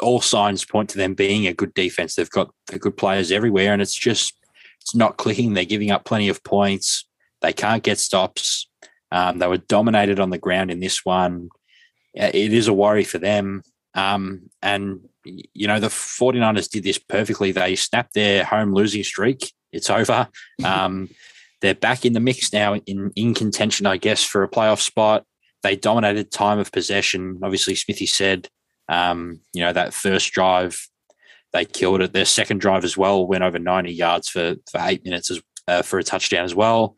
all signs point to them being a good defense. They've got the good players everywhere, and it's just it's not clicking. They're giving up plenty of points. They can't get stops. Um, they were dominated on the ground in this one. It is a worry for them. Um, and, you know, the 49ers did this perfectly. They snapped their home losing streak. It's over. Um, they're back in the mix now in, in contention, I guess, for a playoff spot. They dominated time of possession. Obviously, Smithy said, um, you know, that first drive they killed it. Their second drive as well went over 90 yards for, for eight minutes as, uh, for a touchdown as well.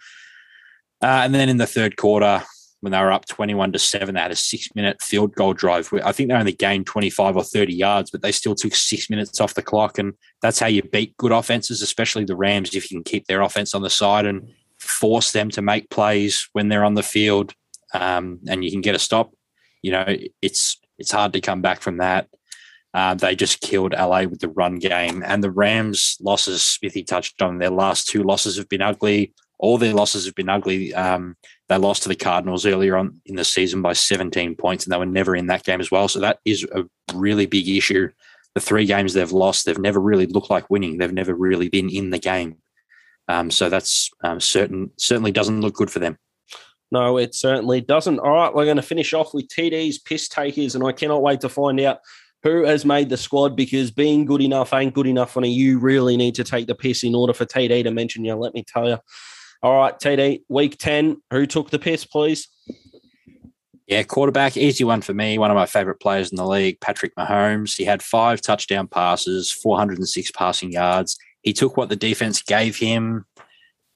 Uh, and then in the third quarter, when they were up 21 to 7, they had a six minute field goal drive. I think they only gained 25 or 30 yards, but they still took six minutes off the clock. And that's how you beat good offenses, especially the Rams, if you can keep their offense on the side and force them to make plays when they're on the field um, and you can get a stop. You know, it's it's hard to come back from that. Uh, they just killed LA with the run game. And the Rams' losses, Smithy touched on, their last two losses have been ugly. All their losses have been ugly. Um, they lost to the Cardinals earlier on in the season by 17 points, and they were never in that game as well. So that is a really big issue. The three games they've lost, they've never really looked like winning. They've never really been in the game. Um, so that's um, certain certainly doesn't look good for them. No, it certainly doesn't. All right, we're going to finish off with TD's piss takers, and I cannot wait to find out who has made the squad because being good enough ain't good enough on You really need to take the piss in order for TD to mention you. Let me tell you. All right, TD, week 10, who took the piss, please? Yeah, quarterback, easy one for me. One of my favorite players in the league, Patrick Mahomes. He had five touchdown passes, 406 passing yards. He took what the defense gave him,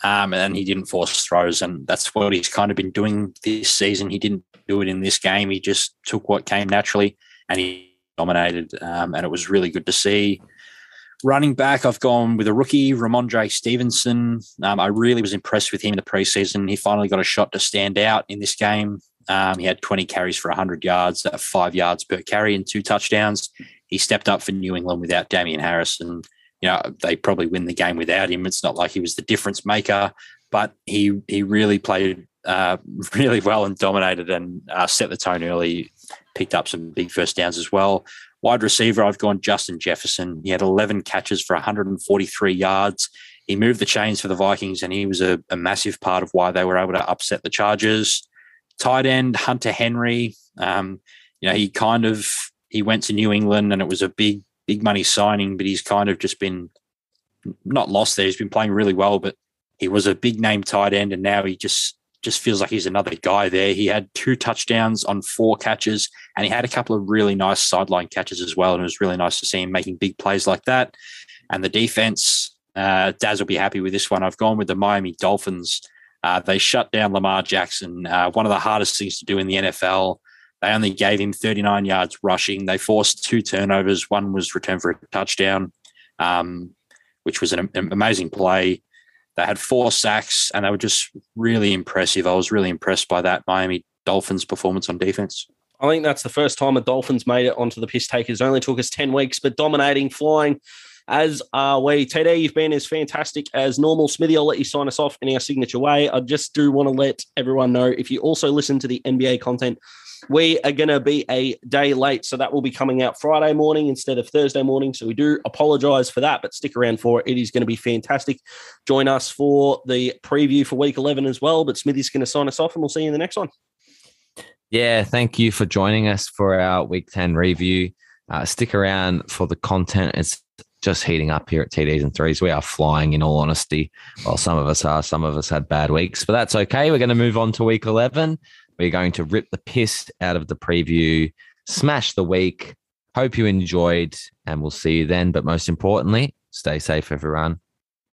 um, and he didn't force throws. And that's what he's kind of been doing this season. He didn't do it in this game. He just took what came naturally, and he dominated, um, and it was really good to see. Running back, I've gone with a rookie, Rhamondre Stevenson. Um, I really was impressed with him in the preseason. He finally got a shot to stand out in this game. Um, he had 20 carries for 100 yards, uh, five yards per carry, and two touchdowns. He stepped up for New England without Damien Harris, and you know they probably win the game without him. It's not like he was the difference maker, but he he really played uh, really well and dominated and uh, set the tone early picked up some big first downs as well. Wide receiver, I've gone Justin Jefferson. He had 11 catches for 143 yards. He moved the chains for the Vikings, and he was a, a massive part of why they were able to upset the Chargers. Tight end Hunter Henry. Um, you know, he kind of he went to New England, and it was a big, big money signing, but he's kind of just been not lost there. He's been playing really well, but he was a big name tight end, and now he just just feels like he's another guy there. He had two touchdowns on four catches, and he had a couple of really nice sideline catches as well. And it was really nice to see him making big plays like that. And the defense, uh, Daz will be happy with this one. I've gone with the Miami Dolphins. Uh, they shut down Lamar Jackson, uh, one of the hardest things to do in the NFL. They only gave him 39 yards rushing. They forced two turnovers. One was returned for a touchdown, um, which was an amazing play. They had four sacks and they were just really impressive. I was really impressed by that Miami Dolphins performance on defense. I think that's the first time the Dolphins made it onto the piss takers. It only took us 10 weeks, but dominating, flying, as are we. TD, you've been as fantastic as normal. Smithy, I'll let you sign us off in our signature way. I just do want to let everyone know if you also listen to the NBA content we are going to be a day late. So that will be coming out Friday morning instead of Thursday morning. So we do apologize for that, but stick around for it. It is going to be fantastic. Join us for the preview for week 11 as well. But Smithy's going to sign us off and we'll see you in the next one. Yeah, thank you for joining us for our week 10 review. Uh, stick around for the content. It's just heating up here at TDs and threes. We are flying, in all honesty. Well, some of us are, some of us had bad weeks, but that's okay. We're going to move on to week 11. We're going to rip the piss out of the preview, smash the week. Hope you enjoyed, and we'll see you then. But most importantly, stay safe, everyone.